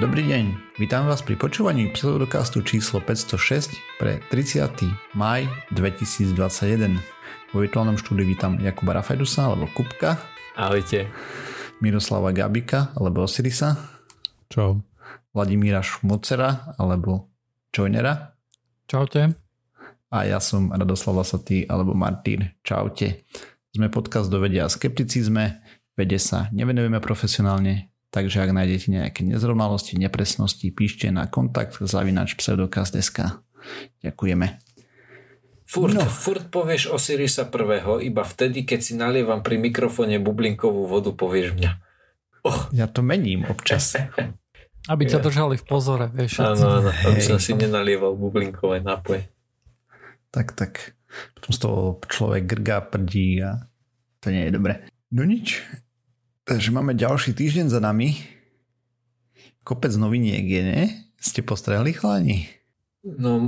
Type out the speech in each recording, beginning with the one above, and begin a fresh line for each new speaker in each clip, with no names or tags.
Dobrý deň, vítam vás pri počúvaní pseudokastu číslo 506 pre 30. maj 2021. Vo virtuálnom štúdiu vítam Jakuba Rafajdusa alebo Kupka.
Ahojte.
Miroslava Gabika alebo Osirisa.
Čau.
Vladimíra Šmocera alebo Čojnera.
Čaute.
A ja som Radoslav Lasatý alebo Martýr. Čaute. Sme podcast do vedia a skepticizme. Vede sa nevenujeme profesionálne, Takže ak nájdete nejaké nezrovnalosti, nepresnosti, píšte na kontakt zavinač pseudokaz.sk. Ďakujeme.
Furt, no. furt povieš Osirisa prvého, iba vtedy, keď si nalievam pri mikrofóne bublinkovú vodu, povieš mňa.
Oh. Ja to mením občas.
Aby ťa držali v pozore, vieš.
Áno, áno, aby som si nenalieval bublinkové nápoje.
Tak, tak. Potom z toho človek grgá, prdí a to nie je dobre. No nič, Takže máme ďalší týždeň za nami. Kopec noviniek je, ne? Ste postrehli chlani?
No,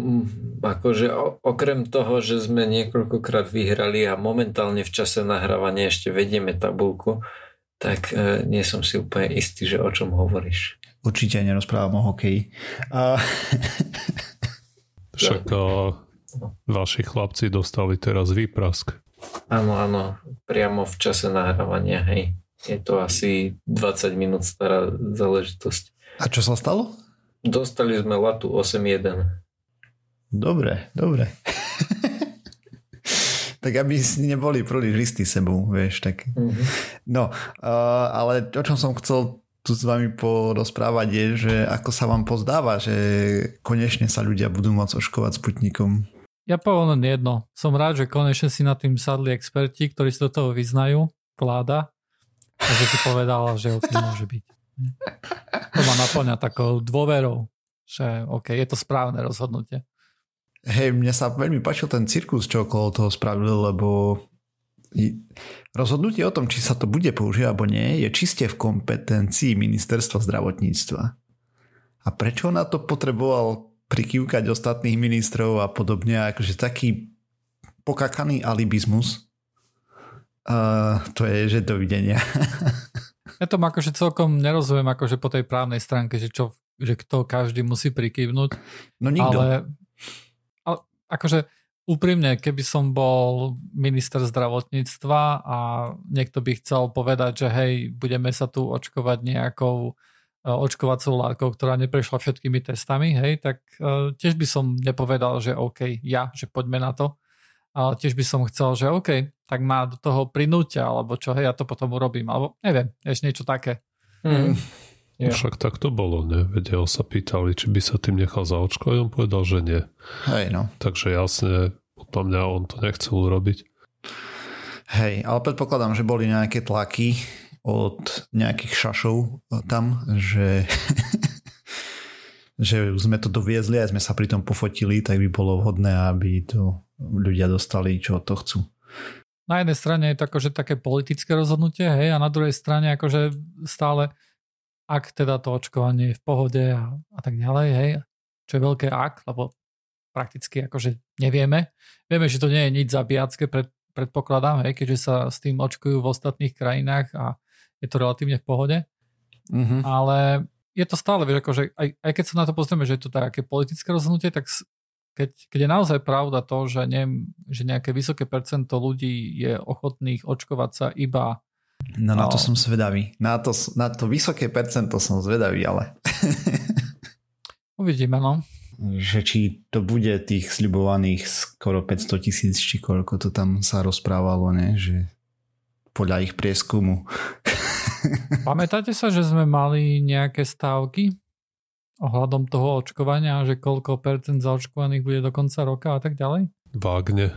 akože okrem toho, že sme niekoľkokrát vyhrali a momentálne v čase nahrávania ešte vedieme tabulku, tak e, nie som si úplne istý, že o čom hovoríš.
Určite nerozprávam o hokeji. A...
Však a, vaši chlapci dostali teraz výprask.
Áno, áno, priamo v čase nahrávania, hej. Je to asi 20 minút stará záležitosť.
A čo sa stalo?
Dostali sme latu 8.1.
Dobre, dobre. tak aby si neboli príliš istí sebou, vieš, tak. Mm-hmm. No, uh, ale o čom som chcel tu s vami porozprávať je, že ako sa vám pozdáva, že konečne sa ľudia budú môcť oškovať Sputnikom.
Ja poviem len jedno. Som rád, že konečne si na tým sadli experti, ktorí sa do toho vyznajú, vláda, a že si povedala, že OK môže byť. To ma naplňa takou dôverou, že OK, je to správne rozhodnutie.
Hej, mne sa veľmi páčil ten cirkus, čo okolo toho spravil, lebo rozhodnutie o tom, či sa to bude použiť alebo nie, je čiste v kompetencii ministerstva zdravotníctva. A prečo na to potreboval prikývkať ostatných ministrov a podobne, akože taký pokakaný alibizmus, Uh, to je, že dovidenia.
ja tomu akože celkom nerozumiem akože po tej právnej stránke, že, čo, že kto každý musí prikývnuť.
No nikto.
Ale, ale akože úprimne, keby som bol minister zdravotníctva a niekto by chcel povedať, že hej, budeme sa tu očkovať nejakou e, očkovacou látkou, ktorá neprešla všetkými testami, hej, tak uh, tiež by som nepovedal, že OK, ja, že poďme na to ale tiež by som chcel, že OK, tak má do toho prinúťa, alebo čo, hej, ja to potom urobím, alebo neviem, ešte niečo také.
Mm. Ja. Však tak to bolo, ne? Veď sa pýtali, či by sa tým nechal zaočkovať, on povedal, že nie.
Hej, no.
Takže jasne, podľa mňa on to nechcel urobiť.
Hej, ale predpokladám, že boli nejaké tlaky od nejakých šašov tam, že že sme to doviezli a sme sa pri tom pofotili, tak by bolo vhodné, aby to ľudia dostali, čo to chcú.
Na jednej strane je to akože také politické rozhodnutie, hej, a na druhej strane akože stále, ak teda to očkovanie je v pohode a, a tak ďalej, hej, čo je veľké ak, lebo prakticky akože nevieme. Vieme, že to nie je nič zabíjacké, pred, predpokladám, hej, keďže sa s tým očkujú v ostatných krajinách a je to relatívne v pohode. Mm-hmm. Ale je to stále, vieš, akože aj, aj keď sa na to pozrieme, že je to také politické rozhodnutie, tak keď, keď je naozaj pravda to, že, neviem, že nejaké vysoké percento ľudí je ochotných očkovať sa iba
No na to no. som zvedavý. Na to, na to vysoké percento som zvedavý, ale...
Uvidíme, no.
Že či to bude tých sľubovaných skoro 500 tisíc, či koľko to tam sa rozprávalo, ne? Že podľa ich prieskumu.
Pamätáte sa, že sme mali nejaké stávky ohľadom toho očkovania, že koľko percent zaočkovaných bude do konca roka a tak ďalej?
Vágne.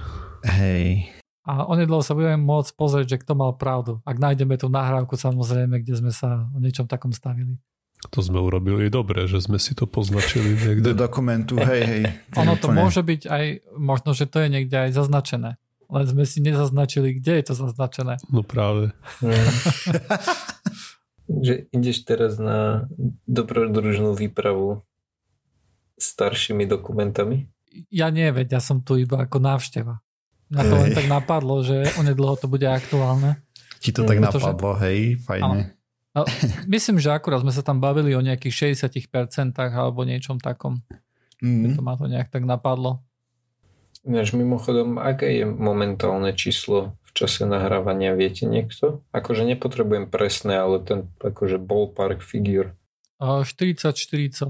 Hej.
A onedlho sa budeme môcť pozrieť, že kto mal pravdu. Ak nájdeme tú nahrávku samozrejme, kde sme sa o niečom takom stavili.
To sme urobili dobre, že sme si to poznačili niekde.
Do dokumentu, hej, hej.
Ono to môže byť aj, možno, že to je niekde aj zaznačené len sme si nezaznačili, kde je to zaznačené.
No práve.
že ideš teraz na dobrodružnú výpravu staršími dokumentami?
Ja nie, veď ja som tu iba ako návšteva. Na to len tak napadlo, že onedlho to bude aktuálne.
Ti to tak napadlo, že... hej, fajne.
A No, myslím, že akurát sme sa tam bavili o nejakých 60% alebo niečom takom. Mm. To ma to nejak tak napadlo.
Než mimochodom, aké je momentálne číslo v čase nahrávania, viete niekto? Akože nepotrebujem presné, ale ten akože ballpark figure.
44,5%.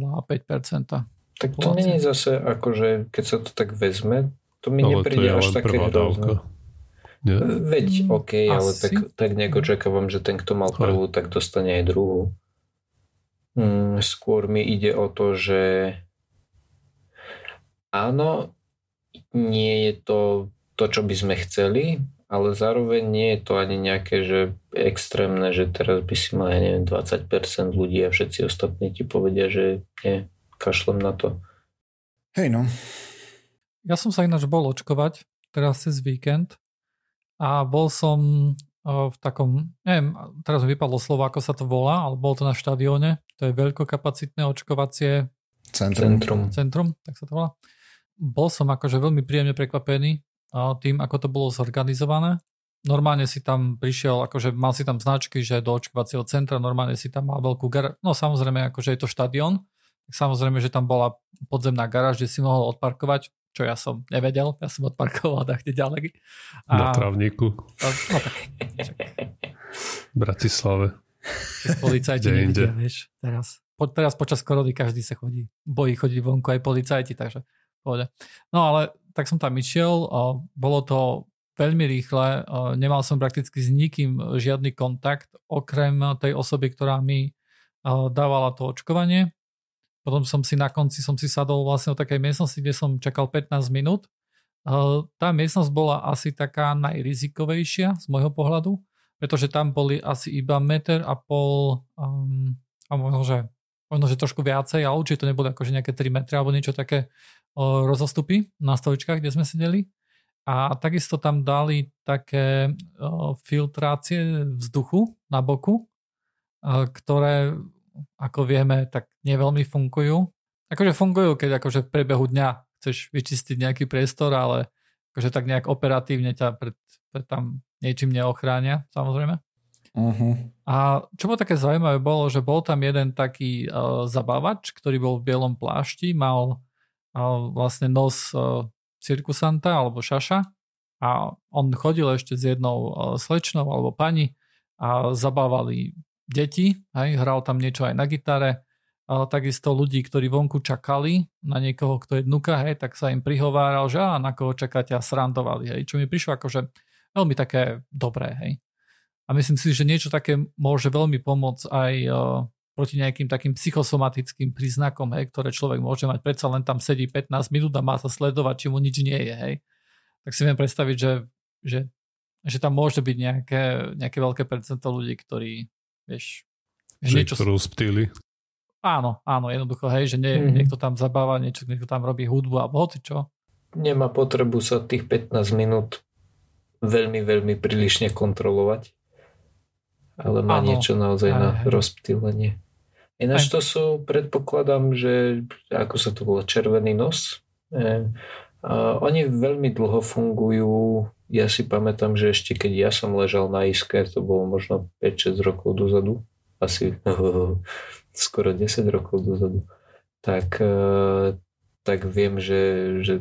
Tak to není zase, akože keď sa to tak vezme, to mi ale nepríde až také hrozné. Nie? Veď, mm, OK, Asi. ale tak, tak nejak očakávam, že ten, kto mal prvú, tak dostane aj druhú. Mm, skôr mi ide o to, že áno, nie je to to, čo by sme chceli, ale zároveň nie je to ani nejaké, že extrémne, že teraz by si mal, ja neviem, 20% ľudí a všetci ostatní ti povedia, že nie, kašlem na to.
Hej no.
Ja som sa ináč bol očkovať teraz cez víkend a bol som v takom, neviem, teraz mi vypadlo slovo, ako sa to volá, ale bolo to na štadióne. To je veľkokapacitné očkovacie
centrum.
centrum, tak sa to volá. Bol som akože veľmi príjemne prekvapený tým, ako to bolo zorganizované. Normálne si tam prišiel, akože mal si tam značky, že do očkovacieho centra, normálne si tam mal veľkú garáž, no samozrejme, akože je to štadión, tak samozrejme, že tam bola podzemná garáž, kde si mohol odparkovať čo ja som nevedel, ja som odparkoval takde ďalej.
A, Na trávniku. A, no tak, v Bratislave.
Policajti nevidia, vieš, teraz. Po, teraz počas korony každý sa chodí, bojí chodiť vonku aj policajti, takže pohode. No ale tak som tam išiel, bolo to veľmi rýchle, nemal som prakticky s nikým žiadny kontakt, okrem tej osoby, ktorá mi dávala to očkovanie potom som si na konci som si sadol vlastne o takej miestnosti, kde som čakal 15 minút. Tá miestnosť bola asi taká najrizikovejšia z môjho pohľadu, pretože tam boli asi iba meter a pol um, a možno, že, možno, že trošku viacej, ale určite to neboli akože nejaké 3 metre alebo niečo také rozostupy na stoličkách, kde sme sedeli. A takisto tam dali také filtrácie vzduchu na boku, ktoré ako vieme, tak neveľmi fungujú. Akože fungujú, keď akože v priebehu dňa chceš vyčistiť nejaký priestor, ale akože tak nejak operatívne ťa pred, pred tam niečím neochránia, samozrejme. Uh-huh. A čo bolo také zaujímavé bolo, že bol tam jeden taký uh, zabávač, ktorý bol v bielom plášti, mal vlastne nos uh, cirkusanta alebo šaša. A on chodil ešte s jednou uh, slečnou alebo pani a zabávali deti, hej, hral tam niečo aj na gitare, ale takisto ľudí, ktorí vonku čakali na niekoho, kto je dnuka, hej, tak sa im prihováral, že á, na koho čakáte a srandovali, hej, čo mi prišlo akože veľmi také dobré, hej. A myslím si, že niečo také môže veľmi pomôcť aj uh, proti nejakým takým psychosomatickým príznakom, hej, ktoré človek môže mať. Predsa len tam sedí 15 minút a má sa sledovať, či mu nič nie je. Hej. Tak si viem predstaviť, že, že, že tam môže byť nejaké, nejaké veľké percento ľudí, ktorí Vieš,
že niečo... rozptýli.
Áno, áno, jednoducho, hej, že nie, mm-hmm. niekto tam zabáva, niečo, niekto tam robí hudbu alebo hoci čo.
Nemá potrebu sa tých 15 minút veľmi, veľmi prílišne kontrolovať, ale má áno, niečo naozaj aj, na rozptýlenie. Ináč to sú, predpokladám, že ako sa to volá, červený nos. E, a oni veľmi dlho fungujú ja si pamätám, že ešte keď ja som ležal na iske, to bolo možno 5-6 rokov dozadu, asi skoro 10 rokov dozadu, tak, eh, tak viem, že, že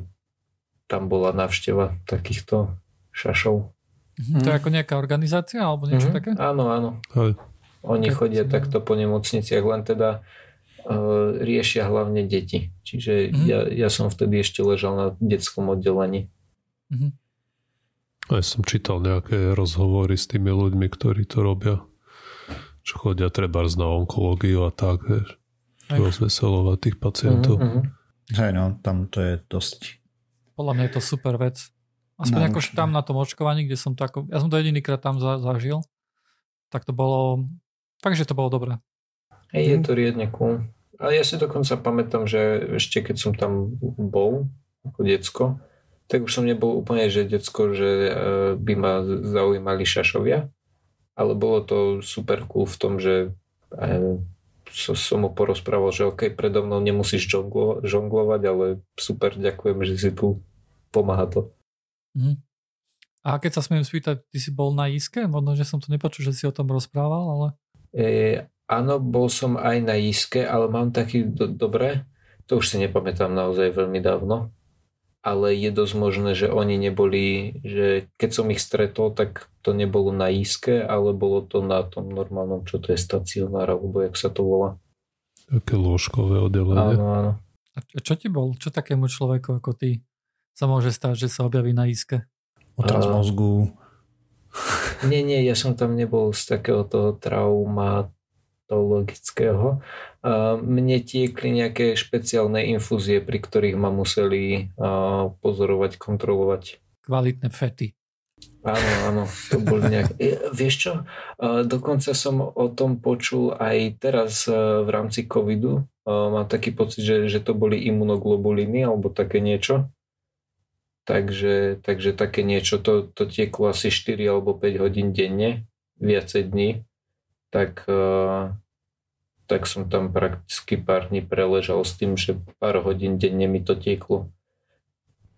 tam bola návšteva takýchto šašov.
Mhm. To je ako nejaká organizácia alebo niečo mm-hmm. také?
Áno, áno. Hej. Oni chodia takto po nemocniciach, len teda uh, riešia hlavne deti. Čiže mm-hmm. ja, ja som vtedy ešte ležal na detskom oddelení. Mm-hmm.
Ja som čítal nejaké rozhovory s tými ľuďmi, ktorí to robia. Čo chodia treba na onkológiu a tak, vieš. Rozveselovať tých pacientov. Mm-hmm.
Hej no, tam to je dosť.
Podľa mňa je to super vec. Aspoň no, ako tam na tom očkovaní, kde som to ako, ja som to jedinýkrát tam za, zažil, tak to bolo, takže to bolo dobré.
Hej, je to riadne cool. Ale ja si dokonca pamätám, že ešte keď som tam bol ako decko, tak už som nebol úplne, že decko, že e, by ma zaujímali šašovia, ale bolo to super cool v tom, že e, som mu porozprával, že OK, predo mnou nemusíš žonglo, žonglovať, ale super, ďakujem, že si tu, pomáha to.
Mm. A keď sa smiem spýtať, ty si bol na iske? Možno, že som to nepočul, že si o tom rozprával, ale...
E, áno, bol som aj na Iske, ale mám taký do, dobre, to už si nepamätám naozaj veľmi dávno, ale je dosť možné, že oni neboli, že keď som ich stretol, tak to nebolo na Iske, ale bolo to na tom normálnom, čo to je stacionár, alebo jak sa to volá.
Také lôžkové oddelenie.
Áno, áno.
A čo ti bol? Čo takému človeku ako ty sa môže stať, že sa objaví na iske?
Otraz
A-
mozgu.
Nie, nie, ja som tam nebol z takého toho traumatologického. Mne tiekli nejaké špeciálne infúzie, pri ktorých ma museli pozorovať, kontrolovať.
Kvalitné fety.
Áno, áno, to boli nejak... E, Vieš čo, dokonca som o tom počul aj teraz e, v rámci covidu. Mám taký pocit, že, že to boli imunoglobuliny alebo také niečo. Takže, takže také niečo, to, to tieklo asi 4 alebo 5 hodín denne, viacej dní. Tak, e, tak som tam prakticky pár dní preležal s tým, že pár hodín denne mi to tieklo.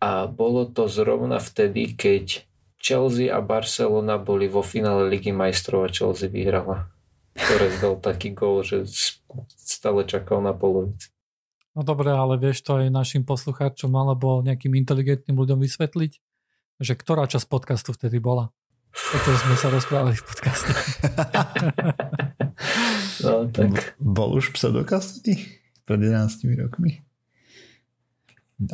A bolo to zrovna vtedy, keď Chelsea a Barcelona boli vo finále Ligy majstrov a Chelsea vyhrala. Torres dal taký gól, že stále čakal na polovici.
No dobre, ale vieš to aj našim poslucháčom alebo nejakým inteligentným ľuďom vysvetliť, že ktorá časť podcastu vtedy bola? O ktorej sme sa rozprávali v podcaste.
No tak,
Bol už pseudokastody pred 11 rokmi.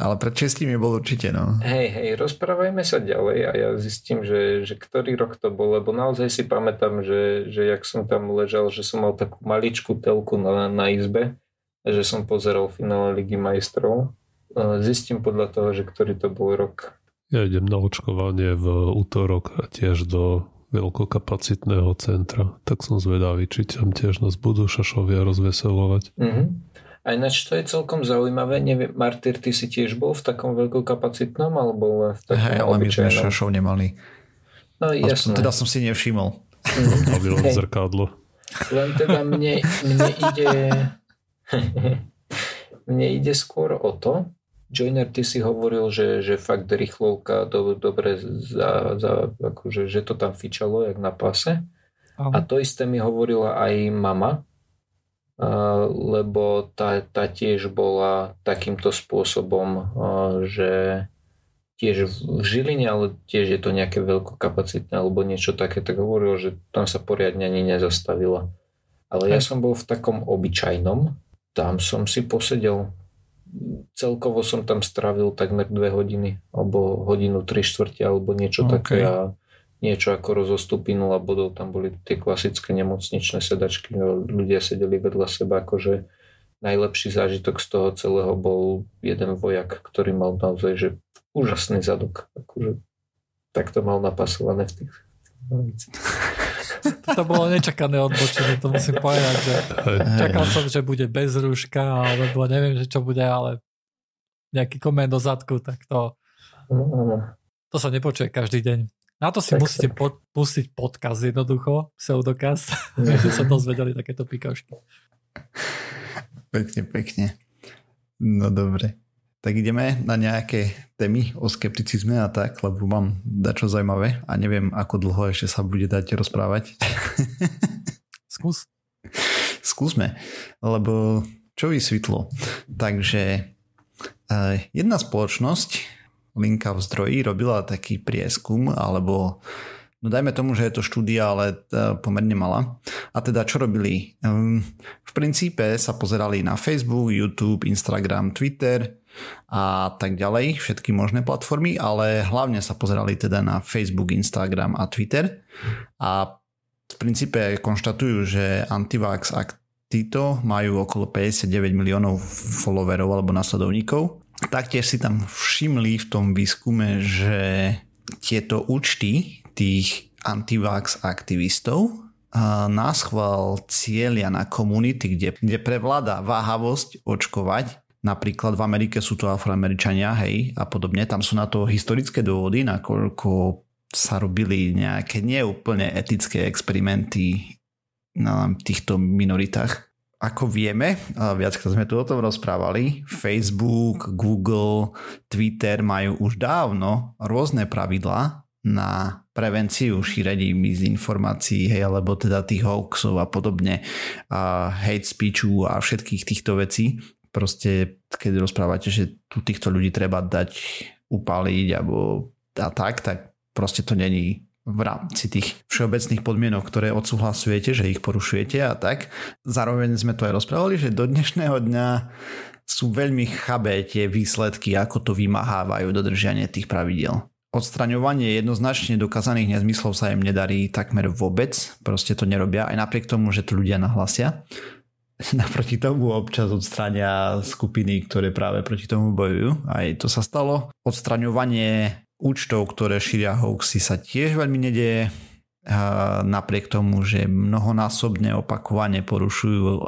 Ale pred 6 bol určite, no.
hej, hej, rozprávajme sa ďalej a ja zistím, že, že ktorý rok to bol, lebo naozaj si pamätám, že, že jak som tam ležal, že som mal takú maličkú telku na, na izbe, že som pozeral finále Ligy majstrov. A Zistím podľa toho, že ktorý to bol rok.
Ja idem na očkovanie v útorok a tiež do veľkokapacitného centra. Tak som zvedavý, či tam tiež nás budú šašovia rozveselovať.
Mhm. A ináč to je celkom zaujímavé. Neviem, Martyr, ty si tiež bol v takom veľkokapacitnom alebo v takom
Hej, ale my sme šošov nemali.
No
Aspoň
jasné.
teda som si nevšimol.
Len
Hej.
zrkadlo.
Len teda mne, mne ide mne ide skôr o to, Joiner, ty si hovoril, že, že fakt rýchlovka do, dobre za, za, akože, že to tam fičalo jak na pase. A
Áno.
to isté mi hovorila aj mama, a, lebo tá, tá tiež bola takýmto spôsobom, a, že tiež v Žiline, ale tiež je to nejaké veľkokapacitné alebo niečo také, tak hovoril, že tam sa poriadne ani nezastavila. Ale ja som bol v takom obyčajnom, tam som si posedel. Celkovo som tam strávil takmer dve hodiny, alebo hodinu, tri štvrte, alebo niečo
OK.
také a niečo ako rozostupinu a bodov, tam boli tie klasické nemocničné sedačky, no, ľudia sedeli vedľa seba, akože najlepší zážitok z toho celého bol jeden vojak, ktorý mal naozaj že úžasný zadok, akože tak to mal napasované v tých
To bolo nečakané odbočenie, to musím povedať, že čakal som, že bude bez rúška, alebo neviem, že čo bude, ale nejaký koment do zadku, tak to,
no,
to sa nepočuje každý deň. Na to si
Tak,
musíte
tak.
pod, pustiť podcast jednoducho, pseudokast, že sa dozvedeli takéto pikošky.
Pekne, pekne. No dobre. Tak ideme na nejaké témy o skepticizme a tak, lebo mám dačo zaujímavé a neviem, ako dlho ešte sa bude dať rozprávať.
Skús.
Skúsme, lebo čo vysvetlo. Takže eh, jedna spoločnosť, Linka v zdroji, robila taký prieskum, alebo no dajme tomu, že je to štúdia, ale eh, pomerne malá. A teda čo robili? Ehm, V princípe sa pozerali na Facebook, YouTube, Instagram, Twitter a tak ďalej, všetky možné platformy, ale hlavne sa pozerali teda na Facebook, Instagram a Twitter. A v princípe konštatujú, že Antivax a títo majú okolo 59 miliónov followerov alebo nasledovníkov. Taktiež si tam všimli v tom výskume, že tieto účty tých antivax aktivistov náschval cieľia na komunity, kde, kde prevláda váhavosť očkovať. Napríklad v Amerike sú to afroameričania, hej, a podobne. Tam sú na to historické dôvody, nakoľko sa robili nejaké neúplne etické experimenty na týchto minoritách. Ako vieme, viackrát sme tu o tom rozprávali, Facebook, Google, Twitter majú už dávno rôzne pravidlá na prevenciu šírení informácií, hej, alebo teda tých hoaxov a podobne, a hate speechu a všetkých týchto vecí. Proste, keď rozprávate, že tu týchto ľudí treba dať upaliť alebo a tak, tak proste to není v rámci tých všeobecných podmienok, ktoré odsúhlasujete, že ich porušujete a tak. Zároveň sme to aj rozprávali, že do dnešného dňa sú veľmi chabé tie výsledky, ako to vymahávajú dodržianie tých pravidel. Odstraňovanie jednoznačne dokázaných nezmyslov sa im nedarí takmer vôbec, proste to nerobia, aj napriek tomu, že to ľudia nahlasia. Naproti tomu občas odstrania skupiny, ktoré práve proti tomu bojujú. Aj to sa stalo. Odstraňovanie účtov, ktoré šíria hoaxy sa tiež veľmi nedieje. Napriek tomu, že mnohonásobne opakovane porušujú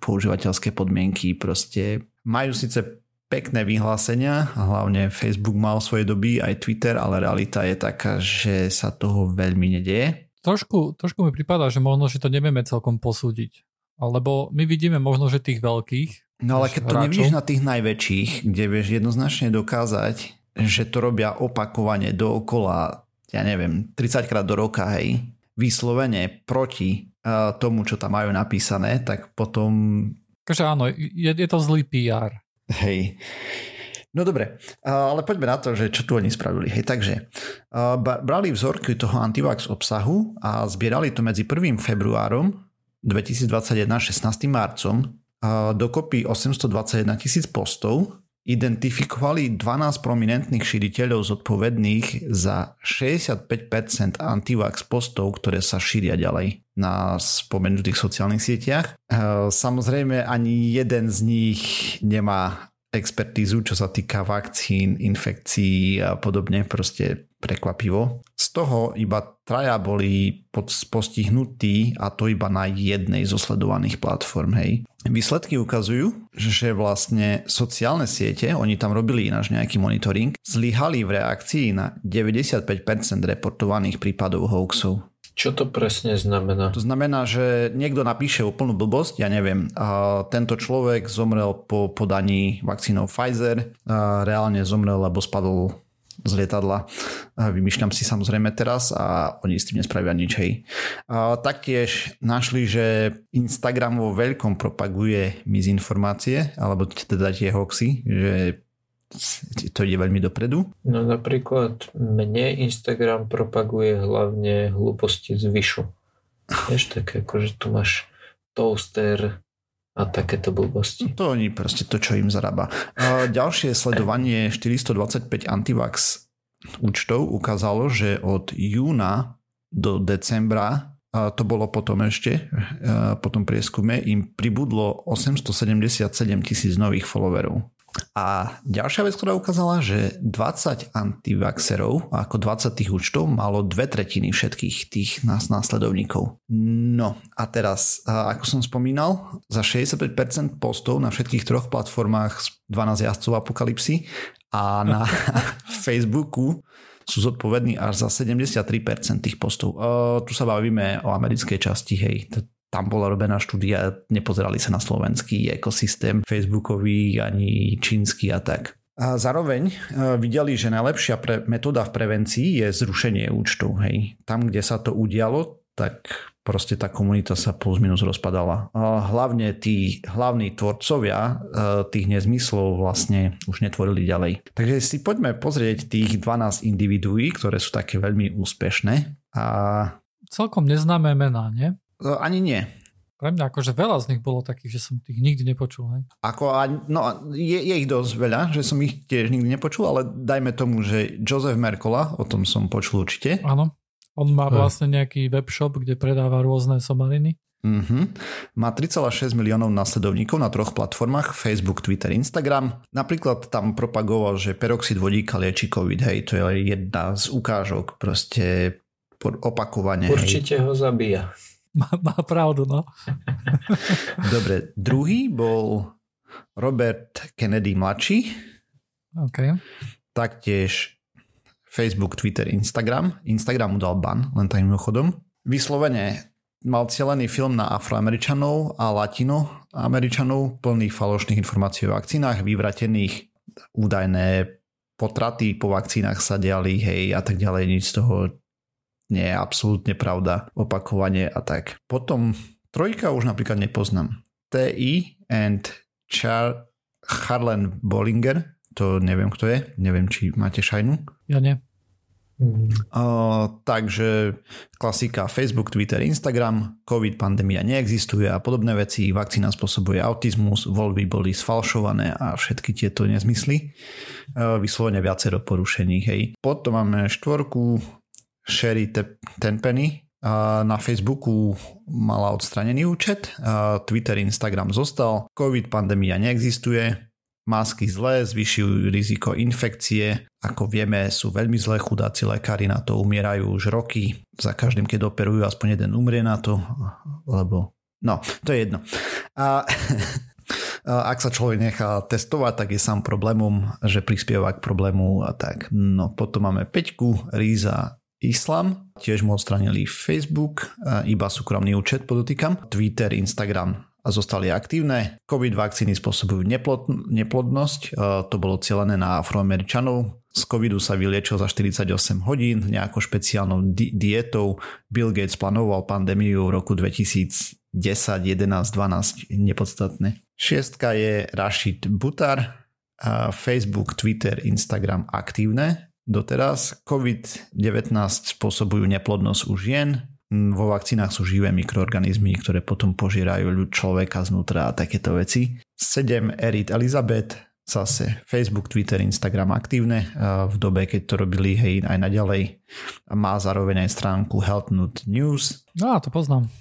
používateľské podmienky, proste majú síce pekné vyhlásenia, hlavne Facebook mal svoje doby, aj Twitter, ale realita je taká, že sa toho veľmi nedieje.
Trošku, trošku mi prípada, že možno, že to nevieme celkom posúdiť. Lebo my vidíme možno, že tých veľkých.
No ale keď to hráčov, nevidíš na tých najväčších, kde vieš jednoznačne dokázať, že to robia opakovane dookola, ja neviem, 30 krát do roka, hej, vyslovene proti uh, tomu, čo tam majú napísané, tak potom...
Takže áno, je, je to zlý PR.
Hej. No dobre, ale poďme na to, že čo tu oni spravili. Hej, takže brali vzorky toho antivax obsahu a zbierali to medzi 1. februárom 2021 16. marcom dokopy 821 tisíc postov identifikovali 12 prominentných šíriteľov zodpovedných za 65% antivax postov, ktoré sa šíria ďalej na spomenutých sociálnych sieťach. Samozrejme ani jeden z nich nemá expertízu, čo sa týka vakcín, infekcií a podobne, proste prekvapivo. Z toho iba traja boli postihnutí a to iba na jednej zo sledovaných platform. Hej. Výsledky ukazujú, že vlastne sociálne siete, oni tam robili ináč nejaký monitoring, zlyhali v reakcii na 95% reportovaných prípadov hoaxov.
Čo to presne znamená?
To znamená, že niekto napíše úplnú blbosť, ja neviem, a tento človek zomrel po podaní vakcínou Pfizer, a reálne zomrel, lebo spadol z lietadla. Vymýšľam si samozrejme teraz a oni s tým nespravia nič. Hej. A taktiež našli, že Instagram vo veľkom propaguje mizinformácie, alebo teda tie hoxy, že to ide veľmi dopredu?
No napríklad mne Instagram propaguje hlavne hlúposti z vyšu. Vieš, také ako, že tu máš toaster a takéto blbosti.
No to oni proste to, čo im zarába. Ďalšie sledovanie 425 antivax účtov ukázalo, že od júna do decembra a to bolo potom ešte, po tom prieskume, im pribudlo 877 tisíc nových followerov. A ďalšia vec, ktorá ukázala, že 20 antivaxerov, ako 20 tých účtov, malo dve tretiny všetkých tých nás následovníkov. No a teraz, ako som spomínal, za 65% postov na všetkých troch platformách 12 jazdcov apokalipsy a na Facebooku sú zodpovední až za 73% tých postov. Uh, tu sa bavíme o americkej časti, hej tam bola robená štúdia, nepozerali sa na slovenský ekosystém facebookový ani čínsky a tak. A zároveň e, videli, že najlepšia pre, metóda v prevencii je zrušenie účtu. Hej. Tam, kde sa to udialo, tak proste tá komunita sa plus minus rozpadala. A hlavne tí hlavní tvorcovia e, tých nezmyslov vlastne už netvorili ďalej. Takže si poďme pozrieť tých 12 individuí, ktoré sú také veľmi úspešné. A...
Celkom neznáme mená, nie?
E, ani nie.
Pre mňa akože veľa z nich bolo takých, že som tých nikdy nepočul. Hej.
Ako, no, je, je ich dosť veľa, že som ich tiež nikdy nepočul, ale dajme tomu, že Joseph Merkola, o tom som počul určite.
Áno, on má vlastne nejaký webshop, kde predáva rôzne somariny.
Uh-huh. Má 3,6 miliónov následovníkov na troch platformách Facebook, Twitter, Instagram. Napríklad tam propagoval, že peroxid vodíka lieči COVID, hej, to je jedna z ukážok, proste opakovane.
Určite hej. ho zabíja.
Má, má pravdu, no.
Dobre, druhý bol Robert Kennedy mladší.
OK.
Taktiež Facebook, Twitter, Instagram. Instagram mu dal ban, len tak mimochodom. Vyslovene mal cieľený film na afroameričanov a latinoameričanov plných falošných informácií o vakcínach, vyvratených údajné potraty po vakcínach sa diali, hej, a tak ďalej, nič z toho nie je absolútne pravda, opakovanie a tak. Potom trojka už napríklad nepoznám. TI and Char- Harlan Bollinger, to neviem kto je, neviem či máte šajnu.
Ja nie.
Uh, takže klasika Facebook, Twitter, Instagram, COVID pandémia neexistuje a podobné veci, vakcína spôsobuje autizmus, voľby boli sfalšované a všetky tieto nezmysly. Uh, vyslovene viacero porušení. Hej. Potom máme štvorku Sherry Tenpenny, na Facebooku mala odstranený účet, Twitter, Instagram zostal, COVID pandémia neexistuje, masky zlé, zvyšujú riziko infekcie. Ako vieme, sú veľmi zlé chudáci lekári na to, umierajú už roky. Za každým, keď operujú, aspoň jeden umrie na to, lebo... No, to je jedno. A ak sa človek nechá testovať, tak je sám problémom, že prispieva k problému a tak. No, potom máme Peťku, Ríza, Islam, tiež mu odstranili Facebook, iba súkromný účet podotýkam, Twitter, Instagram a zostali aktívne. COVID vakcíny spôsobujú neplod, neplodnosť, to bolo cieľené na afroameričanov. Z covidu sa vyliečil za 48 hodín nejakou špeciálnou di- dietou. Bill Gates plánoval pandémiu v roku 2010, 11, 12, nepodstatné. Šiestka je Rashid Butar, Facebook, Twitter, Instagram aktívne doteraz. COVID-19 spôsobujú neplodnosť u žien, vo vakcínach sú živé mikroorganizmy, ktoré potom požierajú ľud človeka znútra a takéto veci. 7. Erit Elizabeth, zase Facebook, Twitter, Instagram aktívne v dobe, keď to robili hej aj naďalej. Má zároveň aj stránku Health News.
No, to poznám.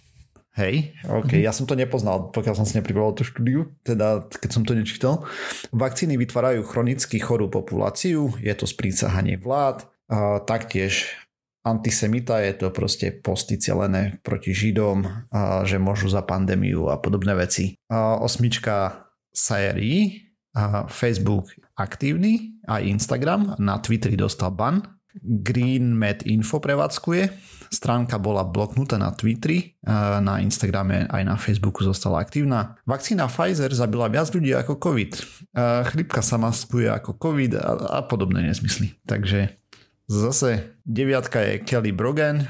Hej, ok, mm-hmm. ja som to nepoznal, pokiaľ som si nepripravoval tú štúdiu, teda keď som to nečítal. Vakcíny vytvárajú chronicky chorú populáciu, je to sprísahanie vlád, a taktiež antisemita, je to proste posty celené proti Židom, a že môžu za pandémiu a podobné veci. A osmička Sayeri, a Facebook aktívny, aj Instagram, na Twitteri dostal ban. Green Med Info prevádzkuje, stránka bola bloknutá na Twitteri, na Instagrame aj na Facebooku zostala aktívna. Vakcína Pfizer zabila viac ľudí ako COVID. Chrypka sa maskuje ako COVID a, a podobné nezmysly. Takže Zase deviatka je Kelly Brogan,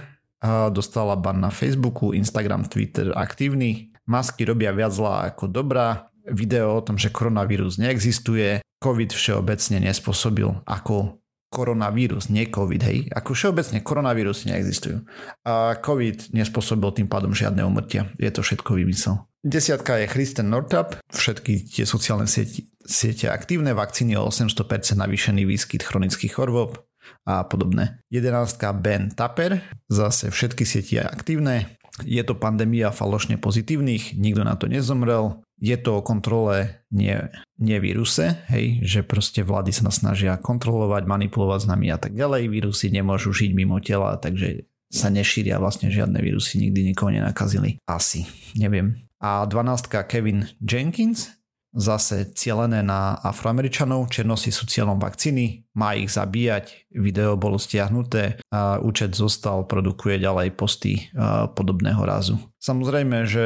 dostala ban na Facebooku, Instagram, Twitter aktívny. Masky robia viac zlá ako dobrá. Video o tom, že koronavírus neexistuje. COVID všeobecne nespôsobil ako koronavírus, nie COVID, hej. Ako všeobecne koronavírusy neexistujú. A COVID nespôsobil tým pádom žiadne umrtia. Je to všetko vymysel. Desiatka je Kristen Northup. Všetky tie sociálne siete, siete aktívne. Vakcíny o 800% navýšený výskyt chronických chorôb a podobné. 11. Ben Tapper, zase všetky sieti je aktívne. Je to pandémia falošne pozitívnych, nikto na to nezomrel. Je to o kontrole, nie, nie víruse, hej, že proste vlády sa snažia kontrolovať, manipulovať s nami a tak ďalej. Vírusy nemôžu žiť mimo tela, takže sa nešíria vlastne žiadne vírusy, nikdy nikoho nenakazili. Asi, neviem. A 12. Kevin Jenkins, zase cielené na afroameričanov, černosi sú cieľom vakcíny, má ich zabíjať, video bolo stiahnuté a účet zostal, produkuje ďalej posty podobného rázu. Samozrejme, že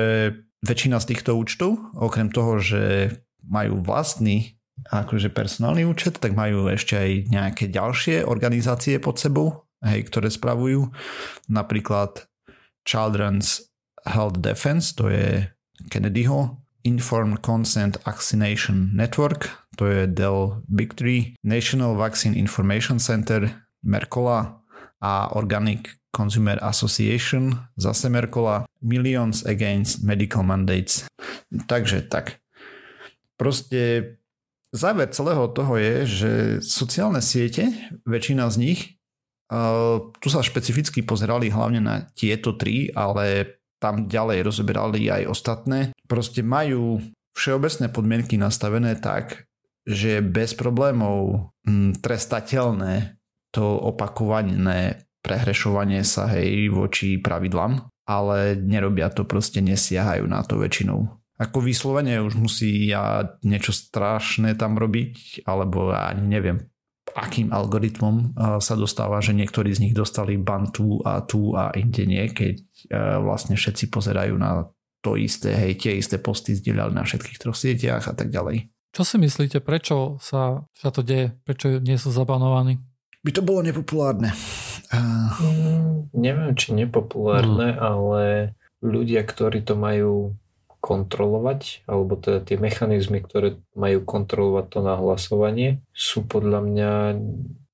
väčšina z týchto účtov, okrem toho, že majú vlastný akože personálny účet, tak majú ešte aj nejaké ďalšie organizácie pod sebou, hej, ktoré spravujú. Napríklad Children's Health Defense, to je Kennedyho Informed Consent Vaccination Network, to je Dell Tree, National Vaccine Information Center, Mercola a Organic Consumer Association, zase Mercola, Millions Against Medical Mandates. Takže tak. Proste záver celého toho je, že sociálne siete, väčšina z nich, tu sa špecificky pozerali hlavne na tieto tri, ale tam ďalej rozoberali aj ostatné, proste majú všeobecné podmienky nastavené tak, že bez problémov mm, trestateľné to opakované prehrešovanie sa hej voči pravidlám, ale nerobia to, proste nesiahajú na to väčšinou. Ako vyslovene už musí ja niečo strašné tam robiť, alebo ani neviem, akým algoritmom sa dostáva, že niektorí z nich dostali ban tu a tu a inde nie, keď vlastne všetci pozerajú na to isté, hej, tie isté posty zdieľali na všetkých troch sieťach a tak ďalej.
Čo si myslíte, prečo sa, sa to deje? Prečo nie sú zabanovaní?
By to bolo nepopulárne.
Uh... Mm, neviem, či nepopulárne, mm. ale ľudia, ktorí to majú kontrolovať, alebo teda tie mechanizmy, ktoré majú kontrolovať to nahlasovanie, sú podľa mňa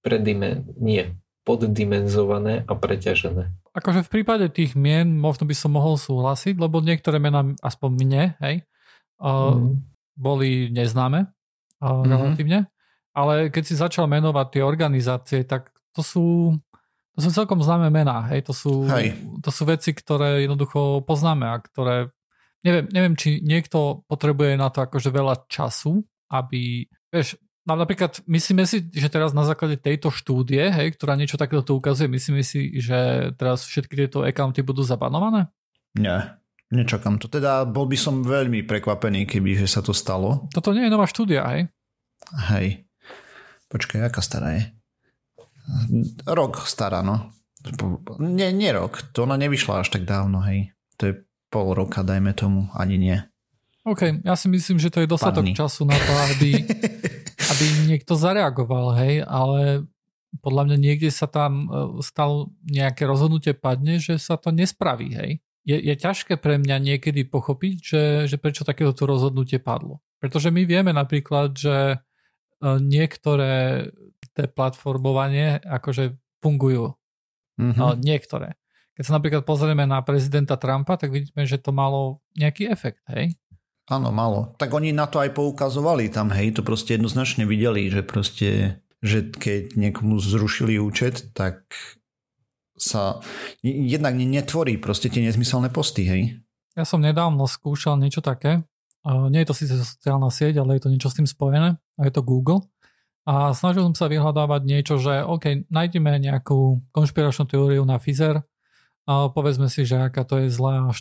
predimen- nie, poddimenzované a preťažené.
Akože v prípade tých mien možno by som mohol súhlasiť, lebo niektoré mená, aspoň mne, hej, uh, mm. boli neznáme uh, mm-hmm. relatívne, ale keď si začal menovať tie organizácie, tak to sú, to sú celkom známe mená, hej, to sú, hej. to sú veci, ktoré jednoducho poznáme a ktoré neviem, neviem, či niekto potrebuje na to akože veľa času, aby, vieš, napríklad myslíme si, že teraz na základe tejto štúdie, hej, ktorá niečo takéto ukazuje, myslíme si, že teraz všetky tieto accounty budú zabanované?
Nie, nečakám to. Teda bol by som veľmi prekvapený, keby že sa to stalo.
Toto nie je nová štúdia, hej?
Hej. Počkaj, aká stará je? Rok stará, no. Nie, nie rok. To ona nevyšla až tak dávno, hej. To je pol roka, dajme tomu, ani nie.
OK, ja si myslím, že to je dostatok Padni. času na to, aby aby niekto zareagoval, hej, ale podľa mňa niekde sa tam e, stalo nejaké rozhodnutie padne, že sa to nespraví, hej. Je, je ťažké pre mňa niekedy pochopiť, že, že prečo takéto rozhodnutie padlo. Pretože my vieme napríklad, že niektoré tie platformovanie akože fungujú. Mm-hmm. No, niektoré. Keď sa napríklad pozrieme na prezidenta Trumpa, tak vidíme, že to malo nejaký efekt, hej?
Áno, malo. Tak oni na to aj poukazovali tam, hej, to proste jednoznačne videli, že proste, že keď niekomu zrušili účet, tak sa jednak netvorí proste tie nezmyselné posty, hej.
Ja som nedávno skúšal niečo také. Nie je to síce sociálna sieť, ale je to niečo s tým spojené a je to Google. A snažil som sa vyhľadávať niečo, že OK, nájdeme nejakú konšpiračnú teóriu na Pfizer, a povedzme si, že aká to je zlá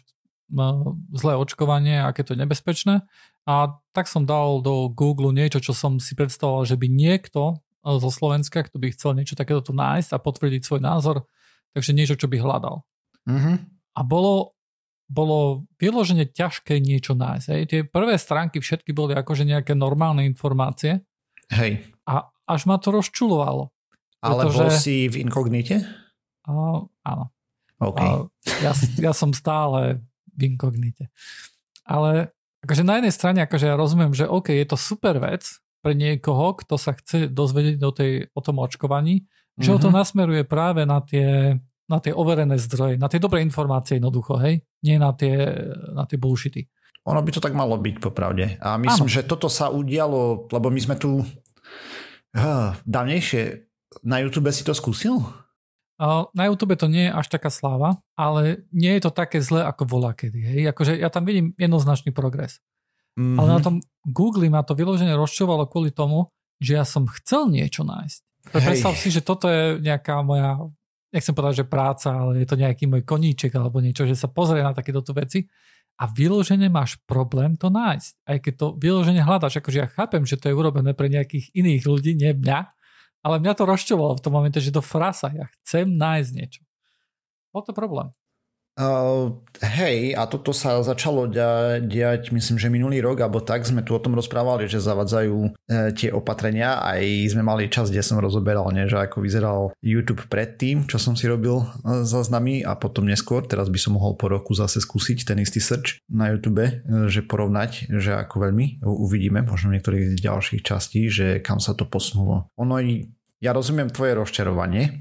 zlé očkovanie, aké to je nebezpečné. A tak som dal do Google niečo, čo som si predstavoval, že by niekto e, zo Slovenska, kto by chcel niečo takéto tu nájsť a potvrdiť svoj názor, takže niečo, čo by hľadal. Mm-hmm. A bolo, bolo vyložene ťažké niečo nájsť. Hej. Tie prvé stránky všetky boli akože nejaké normálne informácie.
Hej.
A až ma to rozčulovalo.
Ale pretože, bol si v inkognite?
A, áno.
Okay. A
ja, ja som stále v inkognite. Ale akože na jednej strane akože ja rozumiem, že OK, je to super vec pre niekoho, kto sa chce dozvedieť o, tej, o tom očkovaní, mm-hmm. že ho to mhm. nasmeruje práve na tie, na tie overené zdroje, na tie dobré informácie jednoducho, hej? Nie na tie, na tie bullshity.
Ono by to tak malo byť, popravde. A myslím, Áno. že toto sa udialo, lebo my sme tu uh, dávnejšie na YouTube si to skúsil?
Na YouTube to nie je až taká sláva, ale nie je to také zlé ako volá kedy. Hej? Akože ja tam vidím jednoznačný progres. Mm-hmm. Ale na tom Google ma to vyložene rozčovalo kvôli tomu, že ja som chcel niečo nájsť. Predstav si, že toto je nejaká moja, nechcem povedať, že práca, ale je to nejaký môj koníček alebo niečo, že sa pozrie na takéto veci a vyložene máš problém to nájsť. Aj keď to vyložene hľadaš, akože ja chápem, že to je urobené pre nejakých iných ľudí, nie mňa, ale mňa to rozčovalo v tom momente, že to frasa, ja chcem nájsť niečo. Bol to problém.
Uh, hej, a toto sa začalo dia- diať, myslím, že minulý rok, alebo tak sme tu o tom rozprávali, že zavadzajú e, tie opatrenia. Aj sme mali čas, kde som rozoberal, ne, že ako vyzeral YouTube predtým, čo som si robil e, záznamy a potom neskôr. Teraz by som mohol po roku zase skúsiť ten istý search na YouTube, e, že porovnať, že ako veľmi uvidíme, možno v niektorých ďalších častí, že kam sa to posunulo. Ono ja rozumiem tvoje rozčarovanie.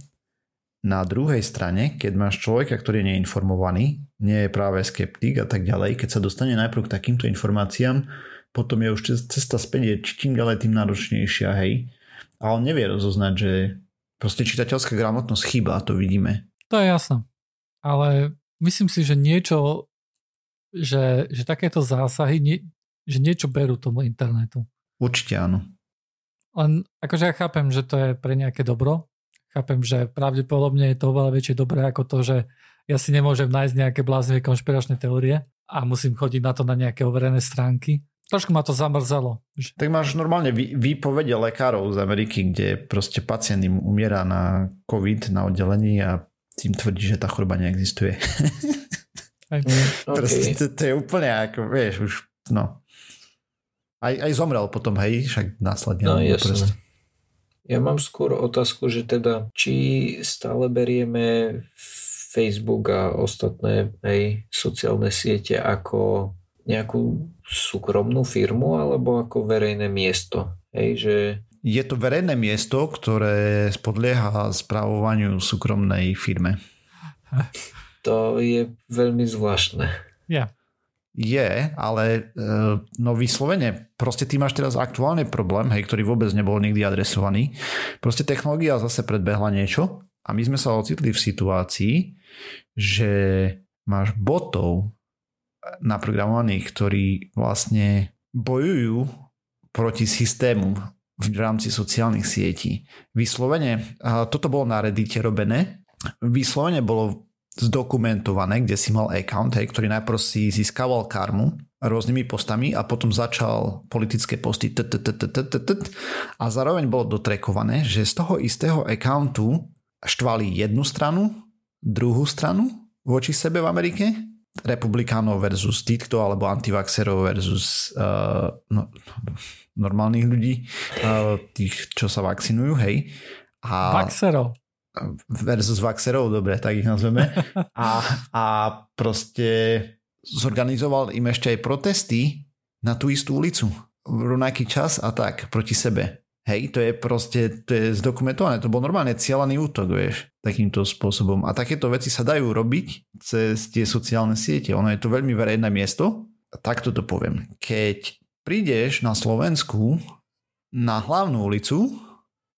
Na druhej strane, keď máš človeka, ktorý je neinformovaný, nie je práve skeptik a tak ďalej, keď sa dostane najprv k takýmto informáciám, potom je už cesta späť je čím ďalej tým náročnejšia, hej. A on nevie rozoznať, že proste čitateľská gramotnosť chýba, to vidíme.
To je jasné. Ale myslím si, že niečo, že, že takéto zásahy, nie, že niečo berú tomu internetu.
Určite áno.
Len akože ja chápem, že to je pre nejaké dobro. Chápem, že pravdepodobne je to oveľa väčšie dobré ako to, že ja si nemôžem nájsť nejaké bláznivé konšpiračné teórie a musím chodiť na to na nejaké overené stránky. Trošku ma to zamrzalo.
Tak máš normálne výpovede lekárov z Ameriky, kde proste pacient im umiera na COVID na oddelení a tým tvrdí, že tá choroba neexistuje. okay. Proste to, to je úplne ako, vieš, už, no. Aj, aj zomrel potom, hej, však následne.
No jasne. Ja mám skôr otázku, že teda, či stále berieme Facebook a ostatné aj sociálne siete ako nejakú súkromnú firmu alebo ako verejné miesto. Hej, že...
Je to verejné miesto, ktoré spodlieha správovaniu súkromnej firme.
To je veľmi zvláštne.
Ja.
Je, ale e, no vyslovene, proste ty máš teraz aktuálne problém, hej, ktorý vôbec nebol nikdy adresovaný. Proste technológia zase predbehla niečo a my sme sa ocitli v situácii, že máš botov naprogramovaných, ktorí vlastne bojujú proti systému v rámci sociálnych sietí. Vyslovene, toto bolo na Reddite robené, vyslovene bolo zdokumentované, kde si mal account, hej, ktorý najprv si získaval karmu rôznymi postami a potom začal politické posty a zároveň bolo dotrekované, že z toho istého accountu štvali jednu stranu, druhú stranu voči sebe v Amerike, republikánov versus týchto, alebo antivaxerov versus uh, no, normálnych ľudí, uh, tých, čo sa vakcinujú, hej.
A, Vaxerov
versus Vaxerov, dobre, tak ich nazveme. A, a proste zorganizoval im ešte aj protesty na tú istú ulicu v rovnaký čas a tak proti sebe. Hej, to je proste, to je zdokumentované, to bol normálne cieľaný útok, vieš, takýmto spôsobom. A takéto veci sa dajú robiť cez tie sociálne siete. Ono je to veľmi verejné miesto. A takto to poviem. Keď prídeš na Slovensku na hlavnú ulicu,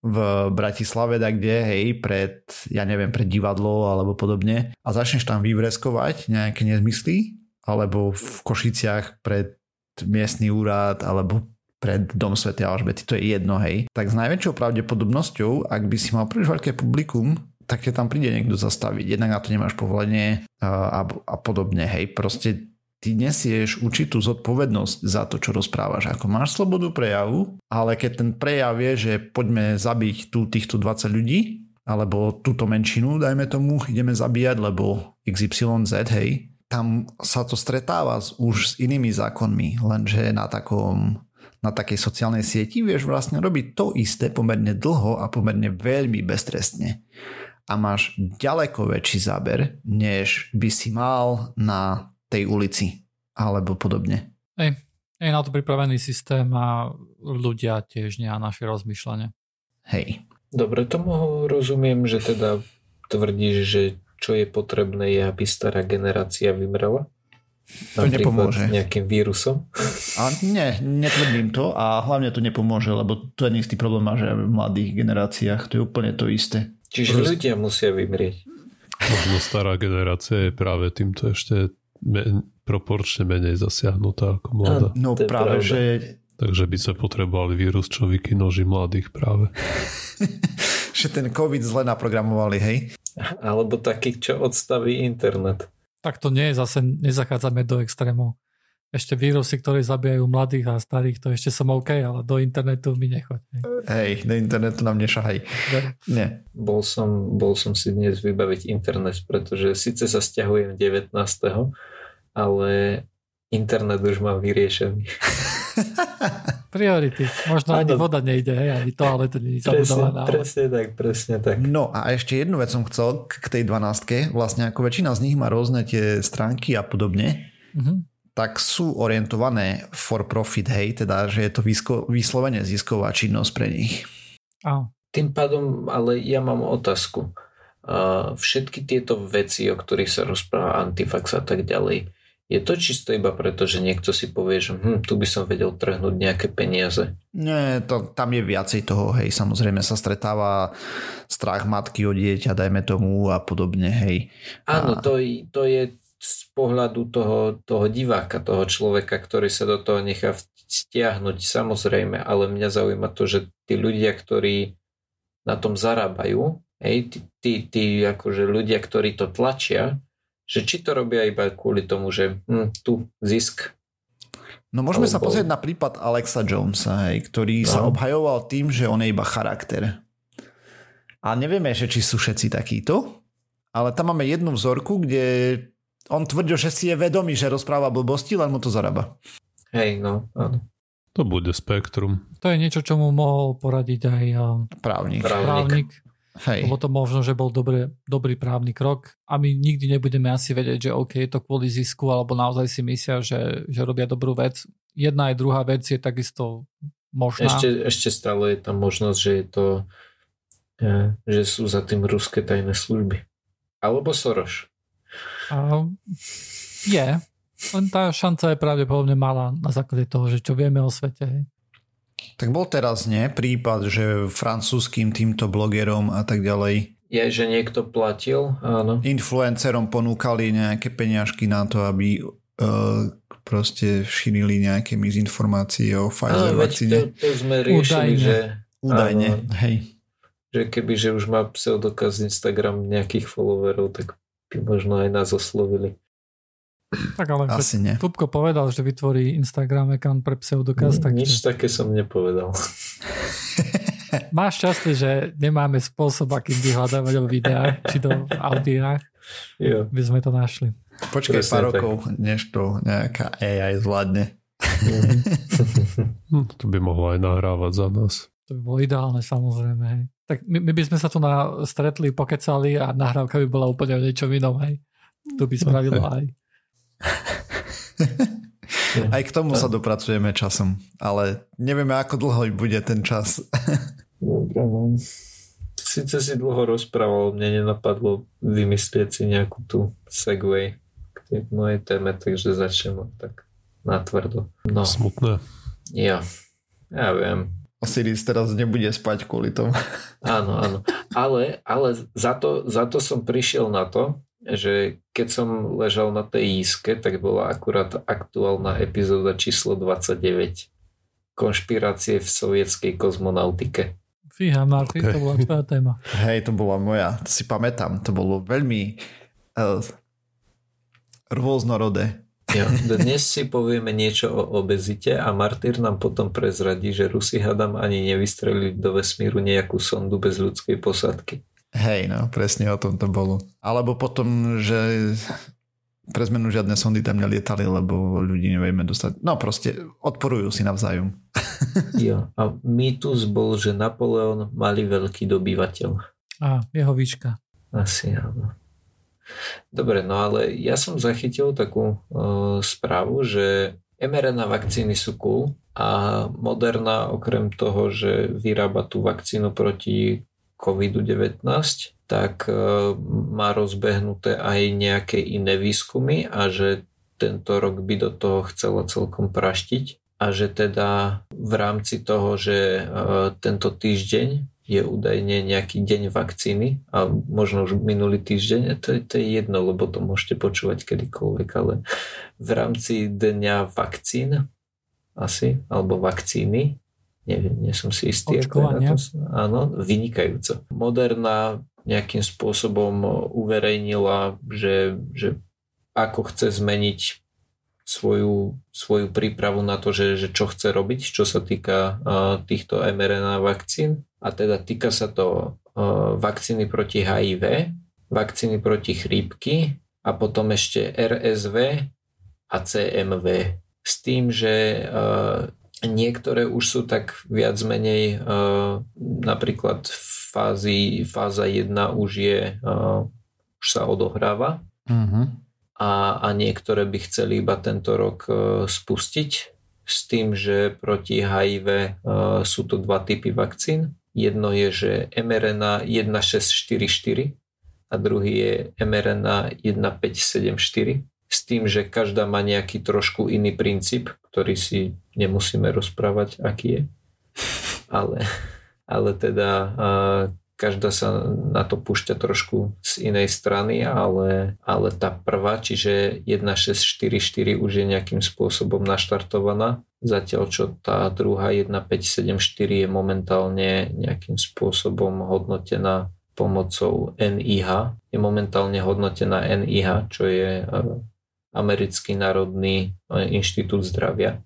v Bratislave, tak kde, hej, pred, ja neviem, pred divadlo alebo podobne a začneš tam vyvreskovať nejaké nezmysly, alebo v Košiciach pred miestny úrad, alebo pred Dom Sv. Alžbety, to je jedno, hej. Tak s najväčšou pravdepodobnosťou, ak by si mal príliš veľké publikum, tak ťa tam príde niekto zastaviť. Jednak na to nemáš povolenie a, a, a podobne, hej. Proste ty nesieš určitú zodpovednosť za to, čo rozprávaš. Ako máš slobodu prejavu, ale keď ten prejav je, že poďme zabiť tu týchto 20 ľudí, alebo túto menšinu, dajme tomu, ideme zabíjať, lebo XYZ, hej, tam sa to stretáva s, už s inými zákonmi, lenže na takom na takej sociálnej sieti vieš vlastne robiť to isté pomerne dlho a pomerne veľmi beztrestne. A máš ďaleko väčší záber, než by si mal na tej ulici alebo podobne.
Hej, je na to pripravený systém a ľudia tiež nie na naše rozmýšľanie.
Hej.
Dobre, tomu rozumiem, že teda tvrdíš, že čo je potrebné je, aby stará generácia vymrela?
To nepomôže.
nejakým vírusom?
A nie, netvrdím to a hlavne to nepomôže, lebo to je istý problém aj v mladých generáciách. To je úplne to isté.
Čiže Prost... ľudia musia vymrieť.
Možno stará generácia je práve týmto ešte proporčne menej zasiahnutá ako mladá.
No práve, že...
Takže by sa potrebovali vírus, čo vykinoží mladých práve.
že ten COVID zle naprogramovali, hej?
Alebo taký, čo odstaví internet.
Tak to nie je zase, nezachádzame do extrémov. Ešte vírusy, ktoré zabíjajú mladých a starých, to ešte som OK, ale do internetu mi nechoď.
Hej, hej do internetu nám nešahaj. Nie.
Bol som, bol som si dnes vybaviť internet, pretože síce sa stiahujem 19 ale internet už mám vyriešený.
Priority. Možno ani voda nejde, hej, ani to, ale to nie je
zabudované. Presne tak, presne tak.
No a ešte jednu vec som chcel k tej 12 Vlastne ako väčšina z nich má rôzne tie stránky a podobne, mm-hmm. Tak sú orientované for profit, hej, teda, že je to výsko, vyslovene zisková činnosť pre nich.
Oh.
Tým pádom, ale ja mám otázku. Uh, všetky tieto veci, o ktorých sa rozpráva Antifax a tak ďalej, je to čisto iba preto, že niekto si povie, že hm, tu by som vedel trhnúť nejaké peniaze?
Nie, to, tam je viacej toho, hej, samozrejme sa stretáva strach matky o dieťa, dajme tomu a podobne, hej.
Áno, a... to, to je z pohľadu toho, toho diváka, toho človeka, ktorý sa do toho nechá stiahnuť, samozrejme, ale mňa zaujíma to, že tí ľudia, ktorí na tom zarábajú, hej, tí, tí, tí akože ľudia, ktorí to tlačia, že či to robia iba kvôli tomu, že hm, tu zisk.
No môžeme alebo... sa pozrieť na prípad Alexa Jonesa, hej, ktorý no. sa obhajoval tým, že on je iba charakter. A nevieme, že či sú všetci takíto, ale tam máme jednu vzorku, kde on tvrdil, že si je vedomý, že rozpráva blbosti, len mu to zarába.
Hej, no, áno.
To bude spektrum.
To je niečo, čo mu mohol poradiť aj
Právnik.
Právnik.
právnik.
Hej.
Lebo to možno, že bol dobrý, dobrý právny krok a my nikdy nebudeme asi vedieť, že OK, je to kvôli zisku, alebo naozaj si myslia, že, že robia dobrú vec. Jedna aj druhá vec je takisto možná.
Ešte, ešte stále je tam možnosť, že je to e, že sú za tým ruské tajné služby. Alebo Soros.
A je. Len tá šanca je pravdepodobne malá na základe toho, že čo vieme o svete. Hej.
Tak bol teraz, nie? Prípad, že francúzským týmto blogerom a tak ďalej
Je, že niekto platil, áno.
influencerom ponúkali nejaké peňažky na to, aby uh, proste šírili nejaké mizinformácie o Pfizer
Áno, veď to,
vakcíne.
to sme riešili,
Údajne.
že,
Údajne,
áno.
hej.
že keby že už má pseudokaz Instagram nejakých followerov, tak by možno aj nás oslovili.
Tak ale
Asi nie.
Tupko povedal, že vytvorí Instagram account pre pseudokaz, tak
Nič také som nepovedal.
máš šťastie, že nemáme spôsob, akým vyhľadávať o videách, či to v audiách,
Jo.
by sme to našli.
Počkaj
Presne
pár
tak.
rokov, než to nejaká AI zvládne.
Hm, to by mohlo aj nahrávať za nás.
To by bolo ideálne samozrejme. Hej. Tak my, my by sme sa tu na, stretli, pokecali a nahrávka by bola úplne o niečom inom. Hej. To by spravilo aj.
Aj k tomu sa dopracujeme časom, ale nevieme, ako dlho bude ten čas.
Dobre, no. Sice si dlho rozprával, mne nenapadlo vymyslieť si nejakú tú segway k tej mojej téme, takže začnem tak natvrdo. No,
Smutné.
ja, ja viem.
Osiris teraz nebude spať kvôli tomu.
Áno, áno. Ale, ale za, to, za to som prišiel na to, že keď som ležal na tej jízke, tak bola akurát aktuálna epizóda číslo 29 konšpirácie v sovietskej kozmonautike.
Fíha, Martin,
Ok.
to bola tvoja téma.
Hej, to bola moja, to si pamätám, to bolo veľmi uh, rôznorodé.
Jo, dnes si povieme niečo o obezite a Martyr nám potom prezradí, že Rusi hadam ani nevystrelili do vesmíru nejakú sondu bez ľudskej posádky.
Hej, no, presne o tom to bolo. Alebo potom, že pre zmenu žiadne sondy tam nelietali, lebo ľudí nevieme dostať. No proste odporujú si navzájom.
Jo, a mýtus bol, že Napoleon mali veľký dobyvateľ.
A jeho výška.
Asi áno. Dobre, no ale ja som zachytil takú uh, správu, že mRNA vakcíny sú cool a Moderna okrem toho, že vyrába tú vakcínu proti COVID-19, tak uh, má rozbehnuté aj nejaké iné výskumy a že tento rok by do toho chcela celkom praštiť a že teda v rámci toho, že uh, tento týždeň je údajne nejaký deň vakcíny a možno už minulý týždeň, to, je- to je jedno, lebo to môžete počúvať kedykoľvek, ale v rámci dňa vakcín asi, alebo vakcíny, neviem, nie som si istý.
Očkovania.
to- Áno, vynikajúco. Moderna nejakým spôsobom uverejnila, že, že ako chce zmeniť svoju, svoju prípravu na to, že, že čo chce robiť, čo sa týka uh, týchto mRNA vakcín. A teda týka sa to uh, vakcíny proti HIV, vakcíny proti chrípky a potom ešte RSV a CMV. S tým, že uh, niektoré už sú tak viac menej uh, napríklad fázy, fáza 1 už je už sa odohráva
Uh-huh.
a, a niektoré by chceli iba tento rok e, spustiť s tým, že proti HIV e, sú to dva typy vakcín. Jedno je, že mRNA 1644 a druhý je mRNA 1574 s tým, že každá má nejaký trošku iný princíp, ktorý si nemusíme rozprávať, aký je. Ale, ale teda každá sa na to púšťa trošku z inej strany, ale, ale tá prvá, čiže 1644 už je nejakým spôsobom naštartovaná, zatiaľ čo tá druhá 1574 je momentálne nejakým spôsobom hodnotená pomocou NIH. Je momentálne hodnotená NIH, čo je e, Americký národný e, inštitút zdravia.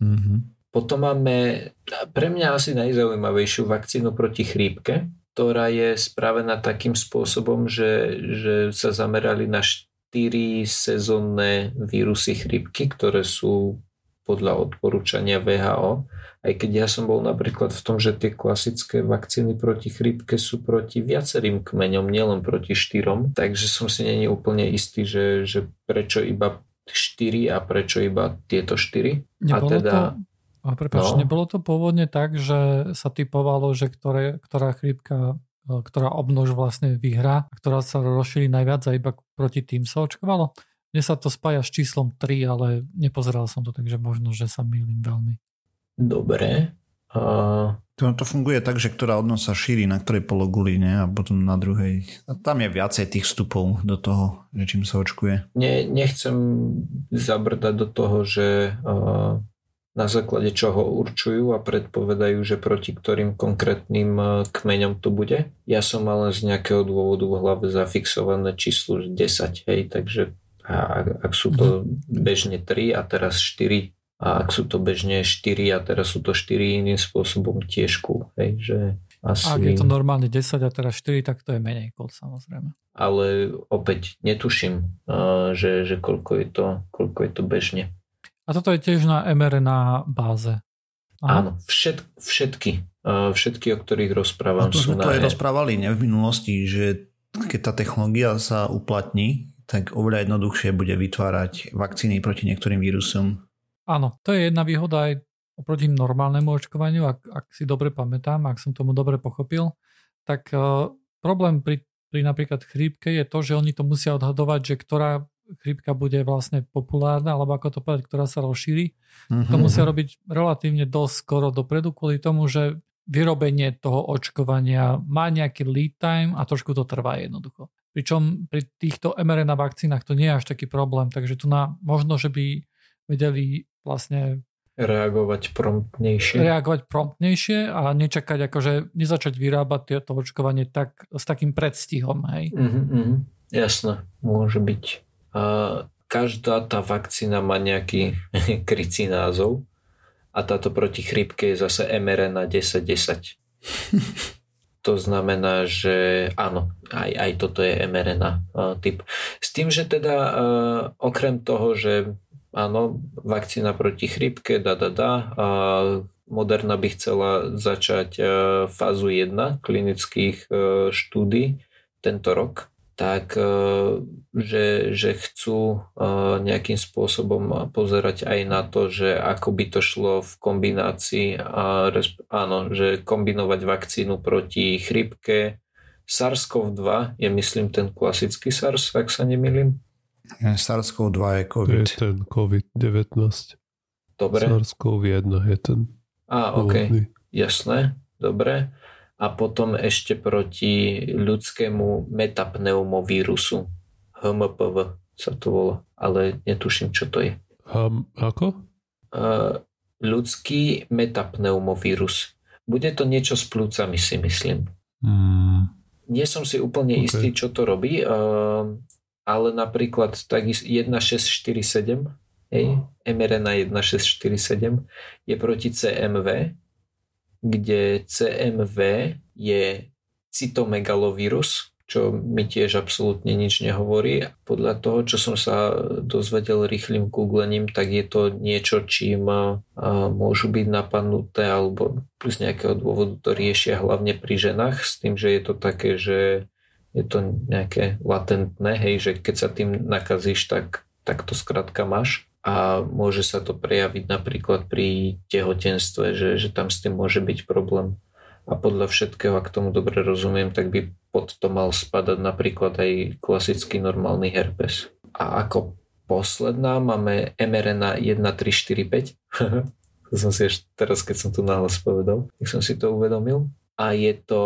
Uh-huh.
Potom máme pre mňa asi najzaujímavejšiu vakcínu proti chrípke, ktorá je spravená takým spôsobom, že, že sa zamerali na štyri sezónne vírusy chrípky, ktoré sú podľa odporúčania VHO. Aj keď ja som bol napríklad v tom, že tie klasické vakcíny proti chrípke sú proti viacerým kmeňom, nielen proti štyrom, takže som si není úplne istý, že, že prečo iba 4 a prečo iba tieto 4.
Nebolo a teda, to, prepáč, no. nebolo to pôvodne tak, že sa typovalo, že ktoré, ktorá chrípka e, ktorá obnož vlastne vyhrá, ktorá sa rozšíri najviac a iba proti tým sa očkovalo. Mne sa to spája s číslom 3, ale nepozeral som to, takže možno, že sa mýlim veľmi.
Dobre. A...
To, to funguje tak, že ktorá odnos sa šíri na ktorej pologuli, ne? a potom na druhej. A tam je viacej tých vstupov do toho, že čím sa očkuje.
Ne, nechcem zabrdať do toho, že uh, na základe čoho určujú a predpovedajú, že proti ktorým konkrétnym kmeňom to bude. Ja som mal z nejakého dôvodu v hlave zafixované číslo 10, hej, takže ak, ak sú to mhm. bežne 3 a teraz 4 a ak sú to bežne 4 a teraz sú to 4 iným spôsobom tiež cool. Hej, že asi...
Ak je to normálne 10 a teraz 4, tak to je menej cool samozrejme.
Ale opäť netuším, že, že koľko, je to, koľko je to bežne.
A toto je tiež na mRNA báze.
Aha. Áno, všet, všetky, všetky, o ktorých rozprávam.
A to sme to aj rozprávali ne, v minulosti, že keď tá technológia sa uplatní, tak oveľa jednoduchšie bude vytvárať vakcíny proti niektorým vírusom
Áno, to je jedna výhoda aj oproti normálnemu očkovaniu, ak, ak si dobre pamätám, ak som tomu dobre pochopil, tak uh, problém pri, pri napríklad chrípke je to, že oni to musia odhadovať, že ktorá chrípka bude vlastne populárna, alebo ako to povedať, ktorá sa rozšíri. Mm-hmm. To musia robiť relatívne dosť skoro dopredu, kvôli tomu, že vyrobenie toho očkovania má nejaký lead time a trošku to trvá jednoducho. Pričom pri týchto mRNA vakcínach to nie je až taký problém, takže tu na, možno, že by vedeli vlastne
reagovať promptnejšie.
Reagovať promptnejšie a nečakať, akože nezačať vyrábať to očkovanie tak, s takým predstihom, hej?
Mm-hmm, mm, jasné, môže byť. Každá tá vakcína má nejaký krycí názov a táto proti chrípke je zase mRNA 1010. to znamená, že áno, aj, aj toto je mRNA typ. S tým, že teda okrem toho, že áno, vakcína proti chrípke, da, da, da. Moderna by chcela začať fázu 1 klinických štúdí tento rok, tak e, že, že chcú nejakým spôsobom pozerať aj na to, že ako by to šlo v kombinácii, a, áno, že kombinovať vakcínu proti chrípke, SARS-CoV-2 je myslím ten klasický SARS, ak sa nemýlim.
SARS-CoV-2 je COVID.
To je ten COVID-19.
Dobre.
SARS-CoV-1 je ten
Á, OK. Jasné. Dobre. A potom ešte proti ľudskému metapneumovírusu. HMPV sa to volá. Ale netuším, čo to je.
Um, ako?
Uh, ľudský metapneumovírus. Bude to niečo s plúcami, si myslím.
Mm.
Nie som si úplne okay. istý, čo to robí. Uh, ale napríklad tak 1647, hej, mRNA 1647 je proti CMV, kde CMV je cytomegalovírus, čo mi tiež absolútne nič nehovorí. Podľa toho, čo som sa dozvedel rýchlým googlením, tak je to niečo, čím môžu byť napadnuté alebo z nejakého dôvodu to riešia hlavne pri ženách s tým, že je to také, že je to nejaké latentné, hej, že keď sa tým nakazíš, tak, tak to skrátka máš a môže sa to prejaviť napríklad pri tehotenstve, že, že tam s tým môže byť problém. A podľa všetkého, ak tomu dobre rozumiem, tak by pod to mal spadať napríklad aj klasický normálny herpes. A ako posledná máme mRNA 1345. to som si ešte teraz, keď som tu nahlas povedal, tak som si to uvedomil. A je to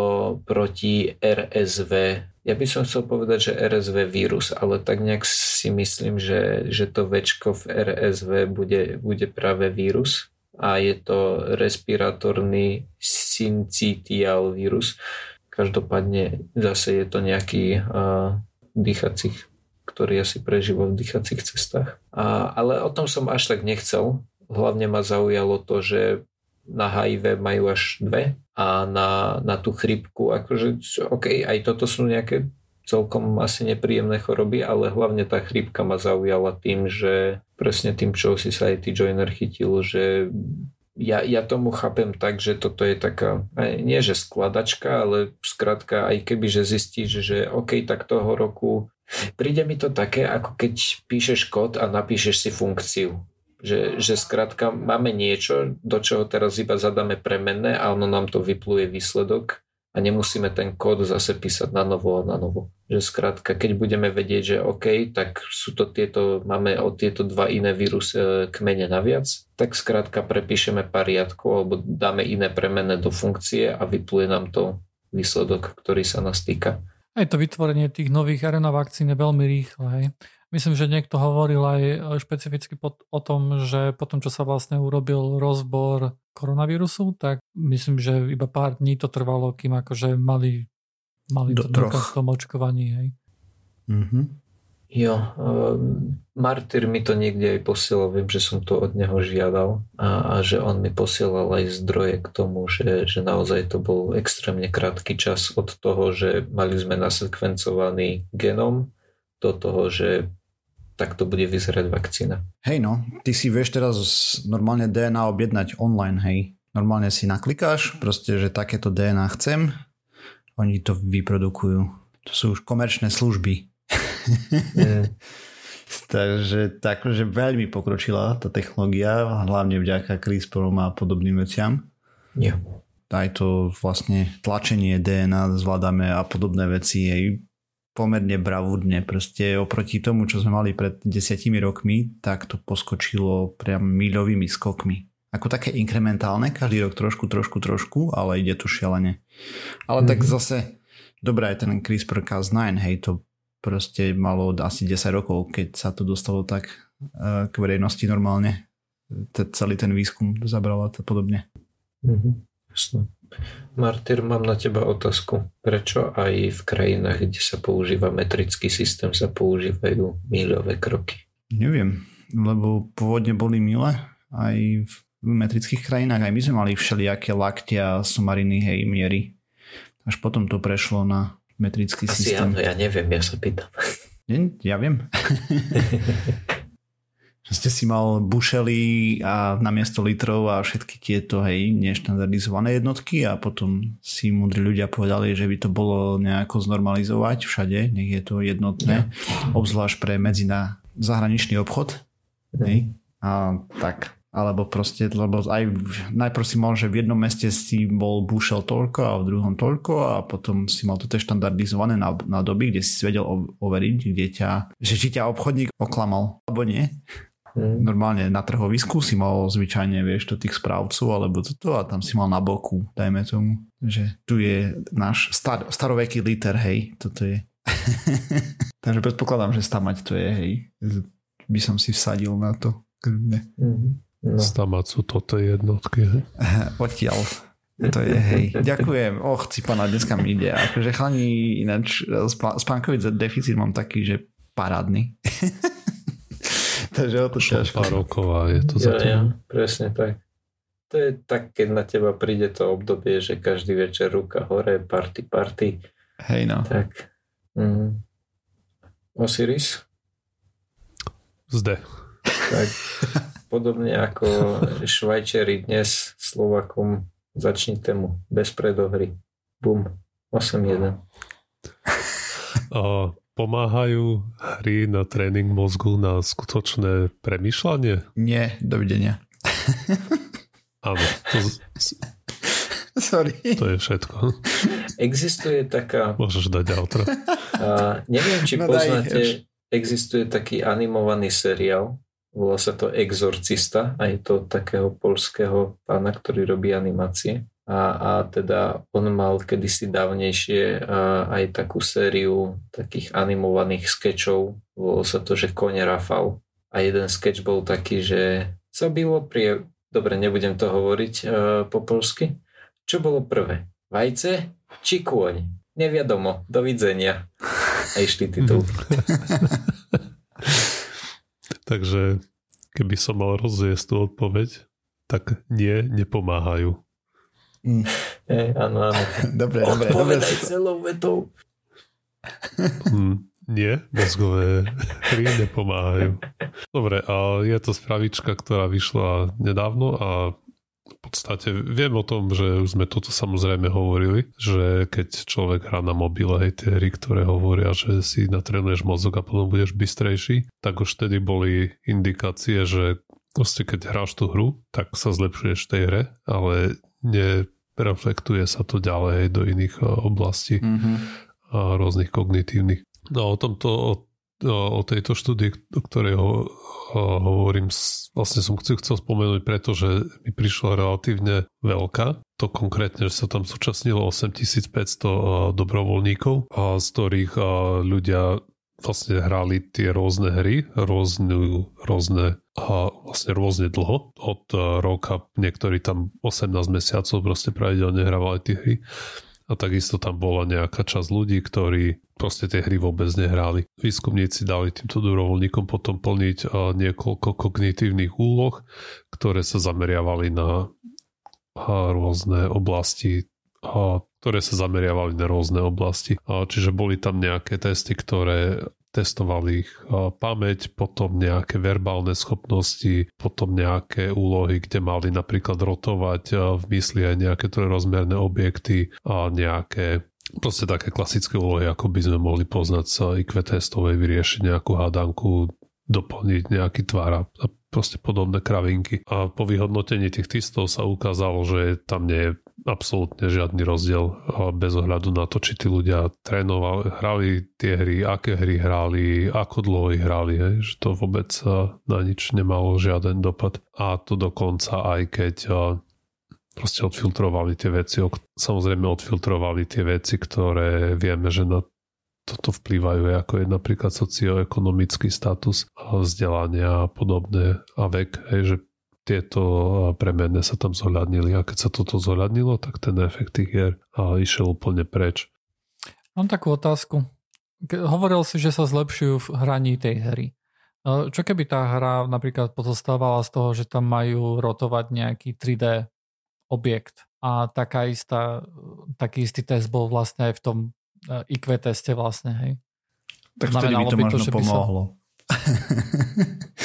proti RSV ja by som chcel povedať, že RSV vírus, ale tak nejak si myslím, že, že to väčko v RSV bude, bude práve vírus a je to respirátorný syncytial vírus. Každopádne zase je to nejaký uh, dýchacích, ktorý asi prežíva v dýchacích cestách. A, ale o tom som až tak nechcel. Hlavne ma zaujalo to, že na HIV majú až dve a na, na tú chrypku, akože OK, aj toto sú nejaké celkom asi nepríjemné choroby, ale hlavne tá chrípka ma zaujala tým, že presne tým, čo si sa aj ty Joiner chytil, že ja, ja tomu chápem tak, že toto je taká, nie že skladačka, ale skrátka aj keby, že zistíš, že OK, tak toho roku príde mi to také, ako keď píšeš kód a napíšeš si funkciu. Že, že skrátka máme niečo, do čoho teraz iba zadáme premenné a ono nám to vypluje výsledok a nemusíme ten kód zase písať na novo a na novo. Že skrátka, keď budeme vedieť, že OK, tak sú to tieto, máme o tieto dva iné vírus e, kmene naviac, tak skrátka prepíšeme pár riadkov alebo dáme iné premenné do funkcie a vypluje nám to výsledok, ktorý sa nás týka.
Aj to vytvorenie tých nových RNA vakcín je veľmi rýchle. Hej. Myslím, že niekto hovoril aj špecificky pod, o tom, že potom, čo sa vlastne urobil rozbor koronavírusu, tak myslím, že iba pár dní to trvalo, kým akože mali, mali
Do
to v tom očkovaní. Hej.
Mm-hmm.
Jo, uh, Martyr mi to niekde aj posielal, viem, že som to od neho žiadal a, a že on mi posielal aj zdroje k tomu, že, že naozaj to bol extrémne krátky čas od toho, že mali sme nasekvencovaný genom do toho, že takto bude vyzerať vakcína.
Hej no, ty si vieš teraz normálne DNA objednať online, hej. Normálne si naklikáš, proste, že takéto DNA chcem, oni to vyprodukujú. To sú už komerčné služby. Mm. Takže takže veľmi pokročila tá technológia, hlavne vďaka CRISPRom a podobným veciam.
Yeah.
Aj to vlastne tlačenie DNA zvládame a podobné veci. Hej pomerne bravúdne. Proste oproti tomu, čo sme mali pred desiatimi rokmi, tak to poskočilo priam milovými skokmi. Ako také inkrementálne, každý rok trošku, trošku, trošku, ale ide to šialene. Ale mm-hmm. tak mhm. zase, dobrá je ten CRISPR-Cas9, hej, to proste malo asi 10 rokov, keď sa to dostalo tak uh, k verejnosti normálne. celý ten výskum zabral a podobne.
Mm-hmm. Jasne. Martyr, mám na teba otázku. Prečo aj v krajinách, kde sa používa metrický systém, sa používajú míľové kroky?
Neviem, lebo pôvodne boli milé aj v metrických krajinách. Aj my sme mali všelijaké laktia, sumariny, hej, miery. Až potom to prešlo na metrický
Asi
systém.
Áno, ja neviem, ja sa pýtam.
Ja viem. že ste si mal bušely a namiesto litrov a všetky tieto hej, neštandardizované jednotky a potom si múdri ľudia povedali, že by to bolo nejako znormalizovať všade, nech je to jednotné, yeah. obzvlášť pre medzina zahraničný obchod. Mm. Hej. A tak, alebo proste, lebo aj najprv si mal, že v jednom meste si bol bušel toľko a v druhom toľko a potom si mal toto štandardizované na, na doby, kde si vedel overiť, kde ťa, že či ťa obchodník oklamal, alebo nie. Mm. Normálne na trhovisku si mal zvyčajne, vieš, to tých správcov alebo toto a tam si mal na boku, dajme tomu, že tu je náš star, staroveký liter, hej, toto je. Takže predpokladám, že stamať to je, hej. By som si vsadil na to. Mm.
No. Stamať sú toto jednotky, hej.
Odtiaľ. To je, hej. Ďakujem. Och, cipana, dneska mi ide. Akože chlani, ináč spánkový deficit mám taký, že parádny. Takže o to
ťažko. pár rokov a je to
ja, za ja, presne tak. To je tak, keď na teba príde to obdobie, že každý večer ruka hore, party, party.
Hej no.
Tak. Mm. Osiris?
Zde.
Tak. Podobne ako Švajčeri dnes Slovakom začni tému bez predohry. Bum. 8-1.
Pomáhajú hry na tréning mozgu na skutočné premyšľanie?
Nie, dovidenia.
Áno. To,
Sorry.
To je všetko.
Existuje taká...
Môžeš dať outro.
A neviem, či no poznáte, existuje taký animovaný seriál, volá sa to Exorcista, aj to takého polského pána, ktorý robí animácie a, a teda on mal kedysi dávnejšie aj takú sériu takých animovaných skečov, volalo sa to, že Kone Rafal a jeden skeč bol taký, že co bylo pri... Dobre, nebudem to hovoriť uh, po polsky. Čo bolo prvé? Vajce či kôň? Neviadomo. Dovidenia. A išli titulky.
Takže keby som mal rozviesť tú odpoveď, tak nie, nepomáhajú.
Mm. Áno, áno.
dobre, dobre. dobre
celou vetou.
Hmm, Nie, mozgové hry nepomáhajú. Dobre, a je to spravička, ktorá vyšla nedávno a v podstate viem o tom, že už sme toto samozrejme hovorili, že keď človek hrá na mobile, hej, tie hry, ktoré hovoria, že si natrenuješ mozog a potom budeš bystrejší, tak už vtedy boli indikácie, že proste keď hráš tú hru, tak sa zlepšuješ v tej hre, ale nereflektuje sa to ďalej do iných oblastí mm-hmm. a rôznych kognitívnych. No o tomto, o, o tejto štúdii, o ktorej ho, o, hovorím, vlastne som chcel, chcel spomenúť, pretože mi prišla relatívne veľká. To konkrétne, že sa tam súčasnilo 8500 dobrovoľníkov, a z ktorých ľudia vlastne hrali tie rôzne hry, rôzne, rôzne a vlastne rôzne dlho. Od roka niektorí tam 18 mesiacov proste pravidelne hrávali tie hry a takisto tam bola nejaká časť ľudí, ktorí proste tie hry vôbec nehrali. Výskumníci dali týmto dobrovoľníkom potom plniť niekoľko kognitívnych úloh, ktoré sa zameriavali na rôzne oblasti ktoré sa zameriavali na rôzne oblasti. Čiže boli tam nejaké testy, ktoré testovali ich pamäť, potom nejaké verbálne schopnosti, potom nejaké úlohy, kde mali napríklad rotovať v mysli aj nejaké trojrozmerné objekty a nejaké proste také klasické úlohy, ako by sme mohli poznať sa IQ testovej, vyriešiť nejakú hádanku, doplniť nejaký tvár a proste podobné kravinky. A po vyhodnotení tých testov sa ukázalo, že tam nie je absolútne žiadny rozdiel bez ohľadu na to, či tí ľudia trénovali, hrali tie hry, aké hry hrali, ako dlho ich hrali, hej, že to vôbec na nič nemalo žiaden dopad. A to dokonca aj keď proste odfiltrovali tie veci, samozrejme odfiltrovali tie veci, ktoré vieme, že na toto vplývajú, ako je napríklad socioekonomický status vzdelania a podobné a vek, hej, že tieto premenné sa tam zohľadnili a keď sa toto zohľadnilo, tak ten efekt tých hier išiel úplne preč.
Mám takú otázku. Hovoril si, že sa zlepšujú v hraní tej hry. Čo keby tá hra napríklad pozostávala z toho, že tam majú rotovať nejaký 3D objekt a taká istá, taký istý test bol vlastne aj v tom e, IQ teste vlastne, hej?
Tak vtedy by to by možno to, pomohlo. By sa...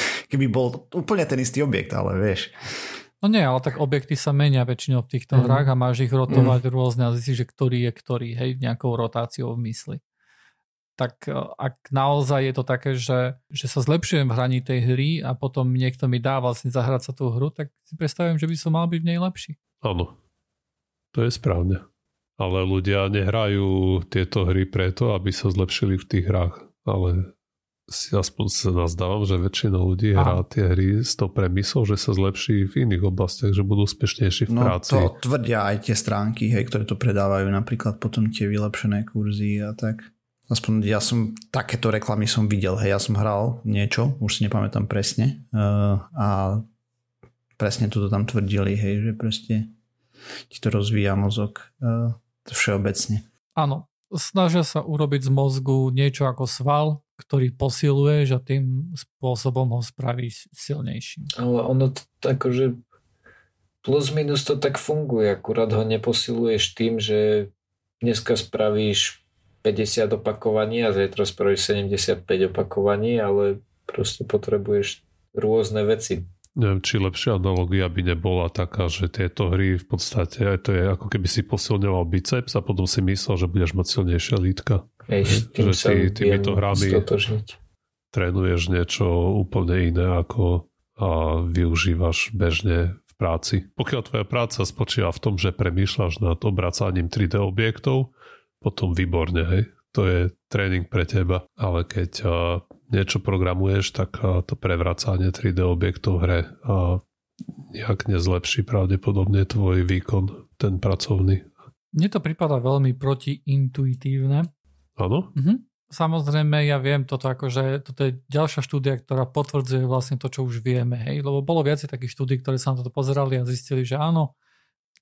keby bol úplne ten istý objekt, ale vieš.
No nie, ale tak objekty sa menia väčšinou v týchto mm. hrách a máš ich rotovať mm. rôzne a zistíš, že ktorý je ktorý, hej, nejakou rotáciou v mysli. Tak e, ak naozaj je to také, že, že sa zlepšujem v hraní tej hry a potom niekto mi dá vlastne zahrať sa tú hru, tak si predstavujem, že by som mal byť v nej lepší.
Áno, to je správne. Ale ľudia nehrajú tieto hry preto, aby sa zlepšili v tých hrách, ale si aspoň sa nazdávam, že väčšina ľudí hrá tie hry s tou premisou, že sa zlepší v iných oblastiach, že budú úspešnejší v
no,
práci.
No to tvrdia aj tie stránky, hej, ktoré to predávajú, napríklad potom tie vylepšené kurzy a tak. Aspoň ja som, takéto reklamy som videl, hej, ja som hral niečo, už si nepamätám presne uh, a presne toto tam tvrdili, hej, že proste ti to rozvíja mozog uh, všeobecne.
Áno, snažia sa urobiť z mozgu niečo ako sval, ktorý posiluješ a tým spôsobom ho spravíš silnejším.
Ale ono to akože plus minus to tak funguje, akurát ho neposiluješ tým, že dneska spravíš 50 opakovaní a zajtra spravíš 75 opakovaní, ale proste potrebuješ rôzne veci.
Neviem, či lepšia analogia by nebola taká, že tieto hry v podstate, to je ako keby si posilňoval biceps a potom si myslel, že budeš mať silnejšie lítka.
Hej, tým že ty týmito hrami stotožniť.
trénuješ niečo úplne iné, ako a využívaš bežne v práci. Pokiaľ tvoja práca spočíva v tom, že premýšľaš nad obracaním 3D objektov, potom výborne, hej. To je tréning pre teba. Ale keď a, niečo programuješ, tak a, to prevracanie 3D objektov v hre a, nejak nezlepší pravdepodobne tvoj výkon, ten pracovný.
Mne to prípada veľmi protiintuitívne,
Áno?
Mm-hmm. Samozrejme, ja viem toto akože, toto je ďalšia štúdia, ktorá potvrdzuje vlastne to, čo už vieme, hej, lebo bolo viacej takých štúdí, ktoré sa na toto pozerali a zistili, že áno,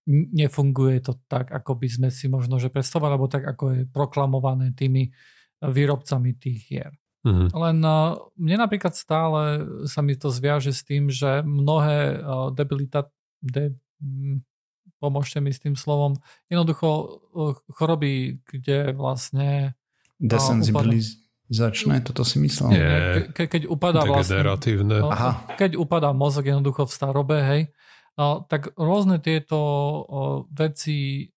nefunguje to tak, ako by sme si možno že predstavovali, alebo tak, ako je proklamované tými výrobcami tých hier. Mm-hmm. Len mne napríklad stále sa mi to zviaže s tým, že mnohé debilita, de, pomôžte mi s tým slovom, jednoducho uh, choroby, kde vlastne
Desensibiliz- začné, toto si myslel.
Nie,
ke, keď upadá vlastne... No,
Aha.
Keď upadá mozog jednoducho v starobe, hej, no, tak rôzne tieto o, veci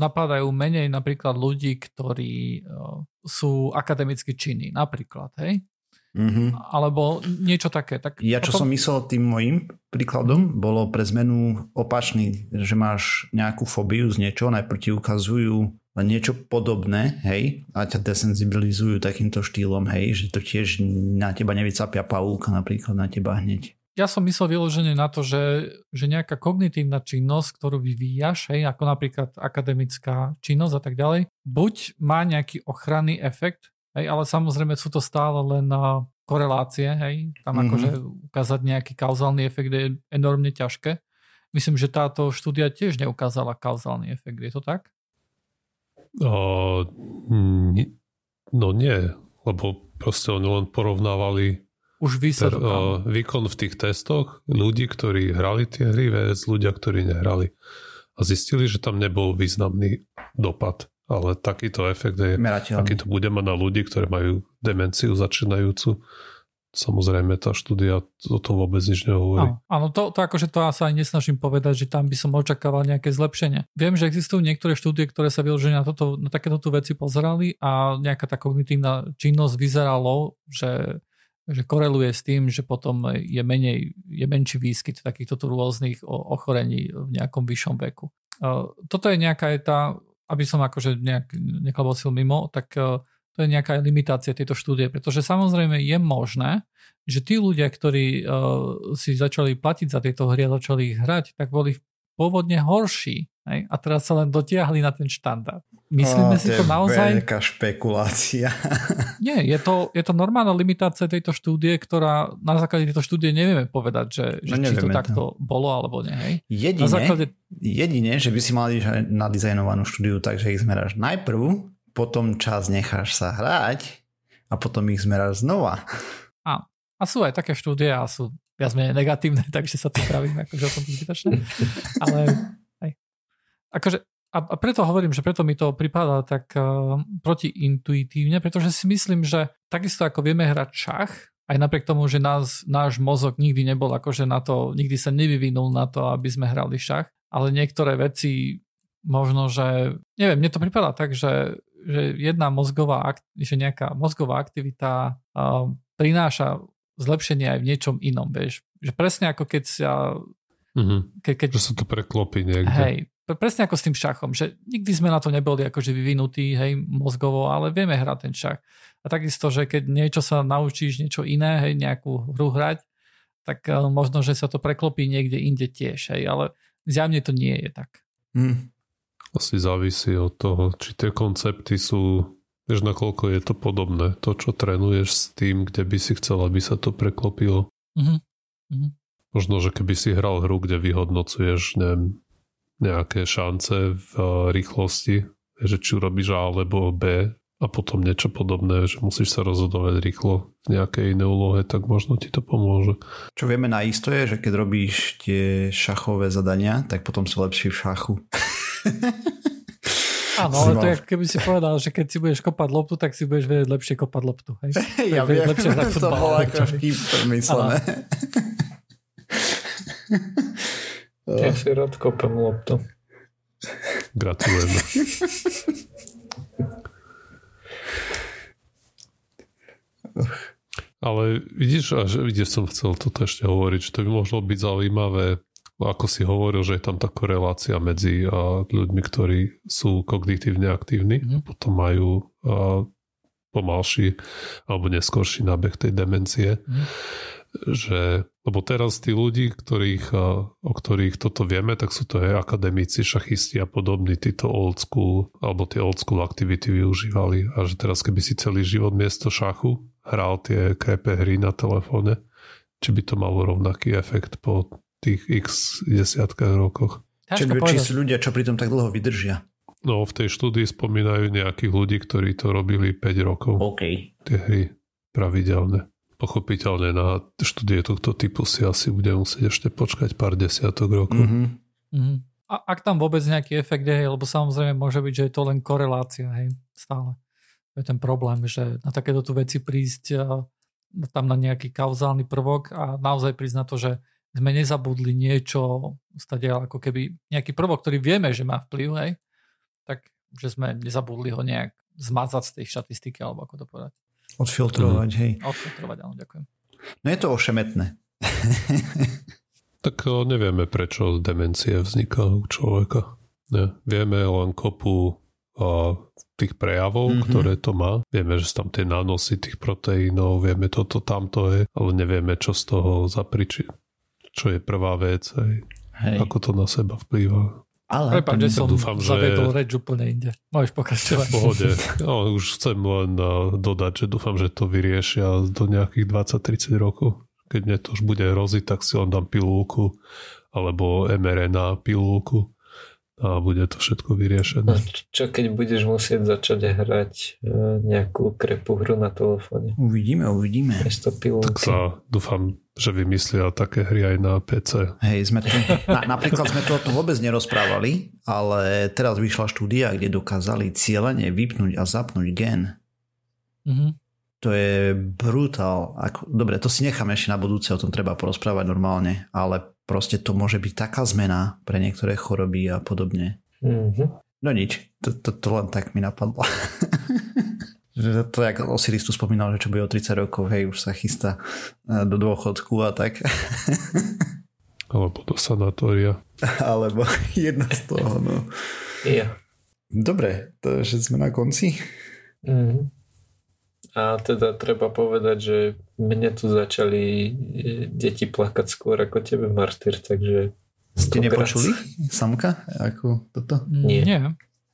napadajú menej napríklad ľudí, ktorí o, sú akademicky činní, napríklad, hej.
Mhm.
Alebo niečo také. Tak
Ja čo som myslel tým mojim príkladom, bolo pre zmenu opačný, že máš nejakú fóbiu z niečoho, najprv ti ukazujú niečo podobné, hej, a ťa desenzibilizujú takýmto štýlom, hej, že to tiež na teba nevycapia pavúka napríklad na teba hneď.
Ja som myslel vyloženie na to, že, že nejaká kognitívna činnosť, ktorú vyvíjaš, hej, ako napríklad akademická činnosť a tak ďalej, buď má nejaký ochranný efekt, hej, ale samozrejme sú to stále len korelácie, hej, tam
Mhm.
akože ukázať nejaký kauzálny efekt je enormne ťažké. Myslím, že táto štúdia tiež neukázala kauzálny efekt, je to tak?
Ni- no nie, lebo proste oni len porovnávali
Už výsledok. áno.
o, výkon v tých testoch ľudí, ktorí hrali tie hry versus ľudia, ktorí nehrali. A zistili, že tam nebol významný dopad. Ale takýto efekt je,
Merateľný.
aký to bude mať na ľudí, ktorí majú demenciu začínajúcu. Samozrejme, tá štúdia o tom vôbec nič nehovorí.
Áno, áno to, to akože to ja sa aj nesnažím povedať, že tam by som očakával nejaké zlepšenie. Viem, že existujú niektoré štúdie, ktoré sa vyložene na, toto, na takéto veci pozerali a nejaká tá kognitívna činnosť vyzeralo, že, že koreluje s tým, že potom je, menej, je menší výskyt takýchto rôznych ochorení v nejakom vyššom veku. Uh, Toto je nejaká tá, aby som akože nejak neklabosil mimo, tak je nejaká limitácia tejto štúdie, pretože samozrejme je možné, že tí ľudia, ktorí uh, si začali platiť za tieto hry a začali ich hrať, tak boli pôvodne horší hej? a teraz sa len dotiahli na ten štandard. Myslíme
Á,
si
je
to naozaj?
Veľká špekulácia.
Nie, je to, je to normálna limitácia tejto štúdie, ktorá na základe tejto štúdie nevieme povedať, že, že
No
či to
to.
takto bolo alebo nie. Hej?
Jedine,
Na základe
jedine, že by si mali nadizajnovanú štúdiu tak, že ich zmeráš najprv, potom čas necháš sa hrať a potom ich zmeráš znova.
A sú aj také štúdie a sú viac menej negatívne, takže sa tu pravím, akože o tom to zbytočné. Ale aj. Akože, a, a preto hovorím, že preto mi to pripadá tak uh, protiintuitívne, pretože si myslím, že takisto ako vieme hrať šach, aj napriek tomu, že nás, náš mozog nikdy nebol akože na to, nikdy sa nevyvinul na to, aby sme hrali šach, ale niektoré veci možno, že neviem, mne to pripadá tak, že, že jedna mozgová, že nejaká mozgová aktivita uh, prináša zlepšenie aj v niečom inom, vieš. Že presne ako keď sa...
Mhm.
Ke, keď,
Že sa to preklopí niekde.
hej, pre- presne ako s tým šachom, že nikdy sme na to neboli akože vyvinutí, hej, mozgovo, ale vieme hrať ten šach. A takisto, že keď niečo sa naučíš, niečo iné, hej, nejakú hru hrať, tak uh, možno, že sa to preklopí niekde inde tiež, hej, ale zjavne to nie je tak.
Hm.
Asi závisí od toho, či tie koncepty sú, vieš, nakoľko je to podobné. To, čo trénuješ s tým, kde by si chcel, aby sa to preklopilo.
Mhm. Mhm.
Možno, že keby si hral hru, kde vyhodnocuješ neviem, nejaké šance v eh, rýchlosti, že či urobíš A alebo B a potom niečo podobné, že musíš sa rozhodovať rýchlo v nejakej inej úlohe, tak možno ti to pomôže.
Čo vieme naisto je, že keď robíš tie šachové zadania, tak potom si lepší v šachu.
Áno, ale to je, ako keby si povedal, že keď si budeš kopať loptu, tak si budeš vedieť lepšie kopať loptu. Hej?
ja
vie-
viem,
lepšie
to
futbal,
bolo ako
čo?
vtip myslené.
Ja si rád kopem loptu.
Gratulujeme. Ale vidíš, až vidíš, som chcel toto ešte hovoriť, že to by mohlo byť zaujímavé, ako si hovoril, že je tam tá korelácia medzi a, ľuďmi, ktorí sú kognitívne aktívni,
Mhm.
potom majú a, pomalší alebo neskorší nábeh tej demencie.
Mhm.
Že, lebo teraz tí ľudí, ktorých, a, o ktorých toto vieme, tak sú to aj akademici, šachisti a podobní, títo old school, alebo tie old school aktivity využívali. A že teraz keby si celý život miesto šachu hral tie KP hry na telefóne, či by to malo rovnaký efekt po tých x desiatkách rokoch.
Čiže či sú ľudia, čo pritom tak dlho vydržia.
No v tej štúdii spomínajú nejakých ľudí, ktorí to robili 5 rokov,
OK.
tie hry pravidelne. Pochopiteľne na štúdie tohto typu si asi bude musieť ešte počkať pár desiatok rokov.
Mhm.
Mhm. A ak tam vôbec nejaký efekt je, lebo samozrejme môže byť, že je to len korelácia, hej, stále. je ten problém, že na takéto tu veci prísť tam na nejaký kauzálny prvok a naozaj prísť na to, že sme nezabudli niečo, stade ako keby nejaký prvok, ktorý vieme, že má vplyv, hej, tak že sme nezabudli ho nejak zmazať z tej štatistiky, alebo ako to povedať.
Odfiltrovať, hej.
Odfiltrovať, áno, ďakujem.
No je to ošemetné.
tak nevieme, prečo demencie vzniká u človeka. Ne. Vieme len kopu a, tých prejavov, mm-hmm. ktoré to má. Vieme, že sú tam tie nánosy tých proteínov, vieme toto, tamto je, ale nevieme, čo z toho zapričí. Čo je prvá vec, aj, Hej. ako to na seba vplýva.
Ale Prepač, že som dúfam, zavedol že... reč úplne inde. Môžeš pokračovať.
V pohode. No, už chcem len dodať, že dúfam, že to vyriešia do nejakých 20-30 rokov. Keď mne to už bude hroziť, tak si len dám pilulku alebo mRNA pilulku a bude to všetko vyriešené. No,
čo keď budeš musieť začať hrať e, nejakú krepú hru na telefóne?
Uvidíme, uvidíme.
Tak sa dúfam, že vymyslia také hry aj na PC.
Hej, sme tu, na, napríklad sme to tom vôbec nerozprávali, ale teraz vyšla štúdia, kde dokázali cieľene vypnúť a zapnúť gen. Mm-hmm. To je brutál. Ako, dobre, to si necháme ešte na budúce, o tom treba porozprávať normálne, ale proste to môže byť taká zmena pre niektoré choroby a podobne. Mm-hmm. No nič, to, to, to len tak mi napadlo. že to, jak Osiris tu spomínal, že čo bude o 30 rokov, hej, už sa chystá e, do dôchodku a tak.
Alebo do sanatória.
Alebo jedna z toho, no.
Yeah.
Dobre, to, že sme na konci. Mm-hmm.
A teda treba povedať, že mne tu začali e, deti plakať skôr ako tebe, Martyr, takže...
Ste nepočuli samka? Ako toto?
Nie. Nie.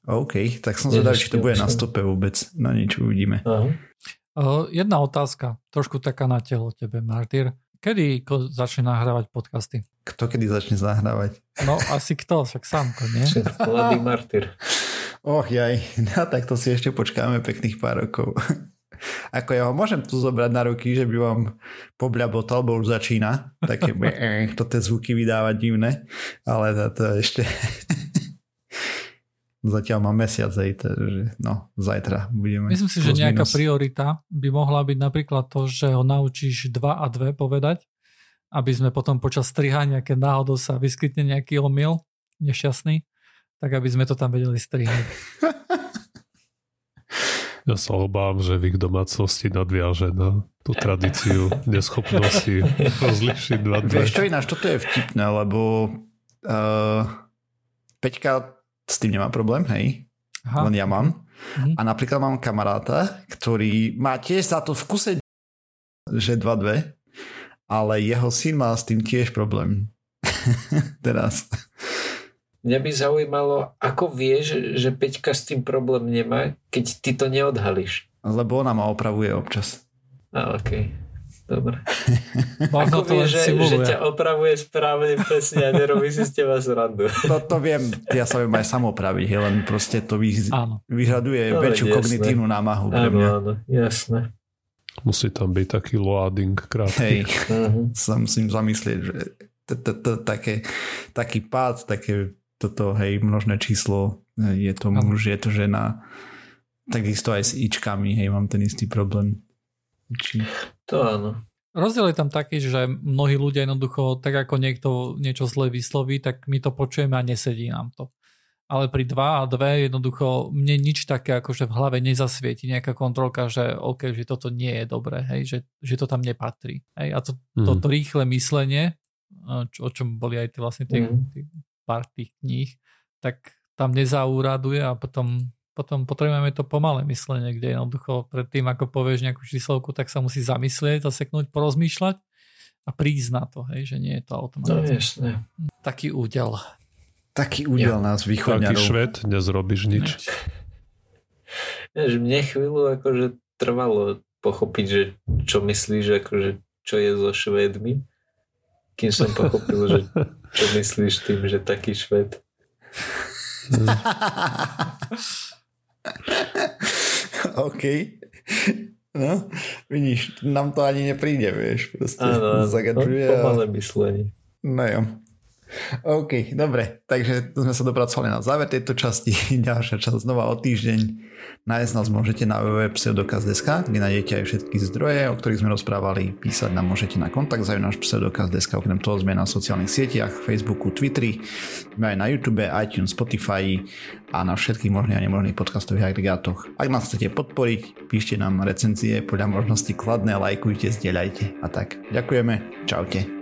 OK, tak som zvedavý, či to bude na stope vôbec. Na niečo uvidíme.
Uh, jedna otázka, trošku taká na telo tebe, Martyr. Kedy začne nahrávať podcasty?
Kto kedy začne nahrávať?
No asi kto, však samko, nie?
Mladý Martyr.
Och jaj, no tak to si ešte počkáme pekných pár rokov. Ako ja ho môžem tu zobrať na ruky, že by vám pobľabotal, bo už začína. Také to tie zvuky vydávať divné. Ale to, to ešte... Zatiaľ mám mesiac, aj, takže no, zajtra budeme...
Myslím si, že nejaká minus. priorita by mohla byť napríklad to, že ho naučíš 2 a 2 povedať, aby sme potom počas strihania, keď náhodou sa vyskytne nejaký omyl nešťastný, tak aby sme to tam vedeli strihnúť.
Ja sa obávam, že v ich domácnosti nadviaže na tú tradíciu neschopnosti rozlišiť dva
dve. Vieš čo ináč, toto je vtipné, lebo uh, Peťka s tým nemá problém, hej? Aha. Len ja mám. Mhm. A napríklad mám kamaráta, ktorý má tiež za to v kuse že 2-2, ale jeho syn má s tým tiež problém. Teraz.
Mňa by zaujímalo, ako vieš, že Peťka s tým problém nemá, keď ty to neodhalíš.
Lebo ona ma opravuje občas.
A. Okay. Dobre. Ako vieš, že, že ťa opravuje správne presne a nerobí si z teba zradu.
No to viem, ja sa viem aj sam opraviť, len proste to vy, vyžaduje no, väčšiu jasné. kognitívnu námahu pre mňa.
Áno, jasné.
Musí tam byť taký loading krátky. Hej,
uh-huh. sa musím zamyslieť, že taký pád, také toto, hej, množné číslo, je to muž, je to žena. Takisto aj s ičkami, hej, mám ten istý problém.
Či... To áno.
Rozdiel je tam taký, že mnohí ľudia jednoducho, tak ako niekto niečo zle vysloví, tak my to počujeme a nesedí nám to. Ale pri 2 a 2 jednoducho mne nič také akože v hlave nezasvieti nejaká kontrolka, že OK, že toto nie je dobré, hej, že, že to tam nepatrí. Hej. A to, mm. toto rýchle myslenie, čo, o čom boli aj tie vlastne tie, mm. tie pár tých kníh, tak tam nezaúraduje a potom, potom potrebujeme to pomalé myslenie, kde jednoducho pred tým, ako povieš nejakú číslovku, tak sa musí zamyslieť, zaseknúť, porozmýšľať a prísť na to, hej, že nie je to automaticky. No, Taký údel.
Taký údel ja. nás východňarov.
Taký šved, nezrobíš nič.
Jež mne chvíľu akože trvalo pochopiť, že čo myslíš, akože čo je so Švédmi kým som pochopil, že čo myslíš tým, že taký šved.
OK. No, vidíš, nám to ani nepríde, vieš. Proste
áno, no, pomalé myslenie.
No jo. OK, dobre. Takže tu sme sa dopracovali na záver tejto časti. Ďalšia časť znova o týždeň. Nájsť nás môžete na www.pseudokaz.sk, kde nájdete aj všetky zdroje, o ktorých sme rozprávali. Písať nám môžete na kontakt náš pseudokaz.sk. Okrem toho sme na sociálnych sieťach, Facebooku, Twitteri, sme aj na YouTube, iTunes, Spotify a na všetkých možných a nemožných podcastových agregátoch. Ak nás chcete podporiť, píšte nám recenzie podľa možnosti kladné, lajkujte, zdieľajte a tak. Ďakujeme, čaute.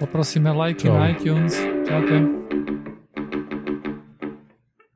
Poprosíme lajky Čau. na iTunes. Čaute.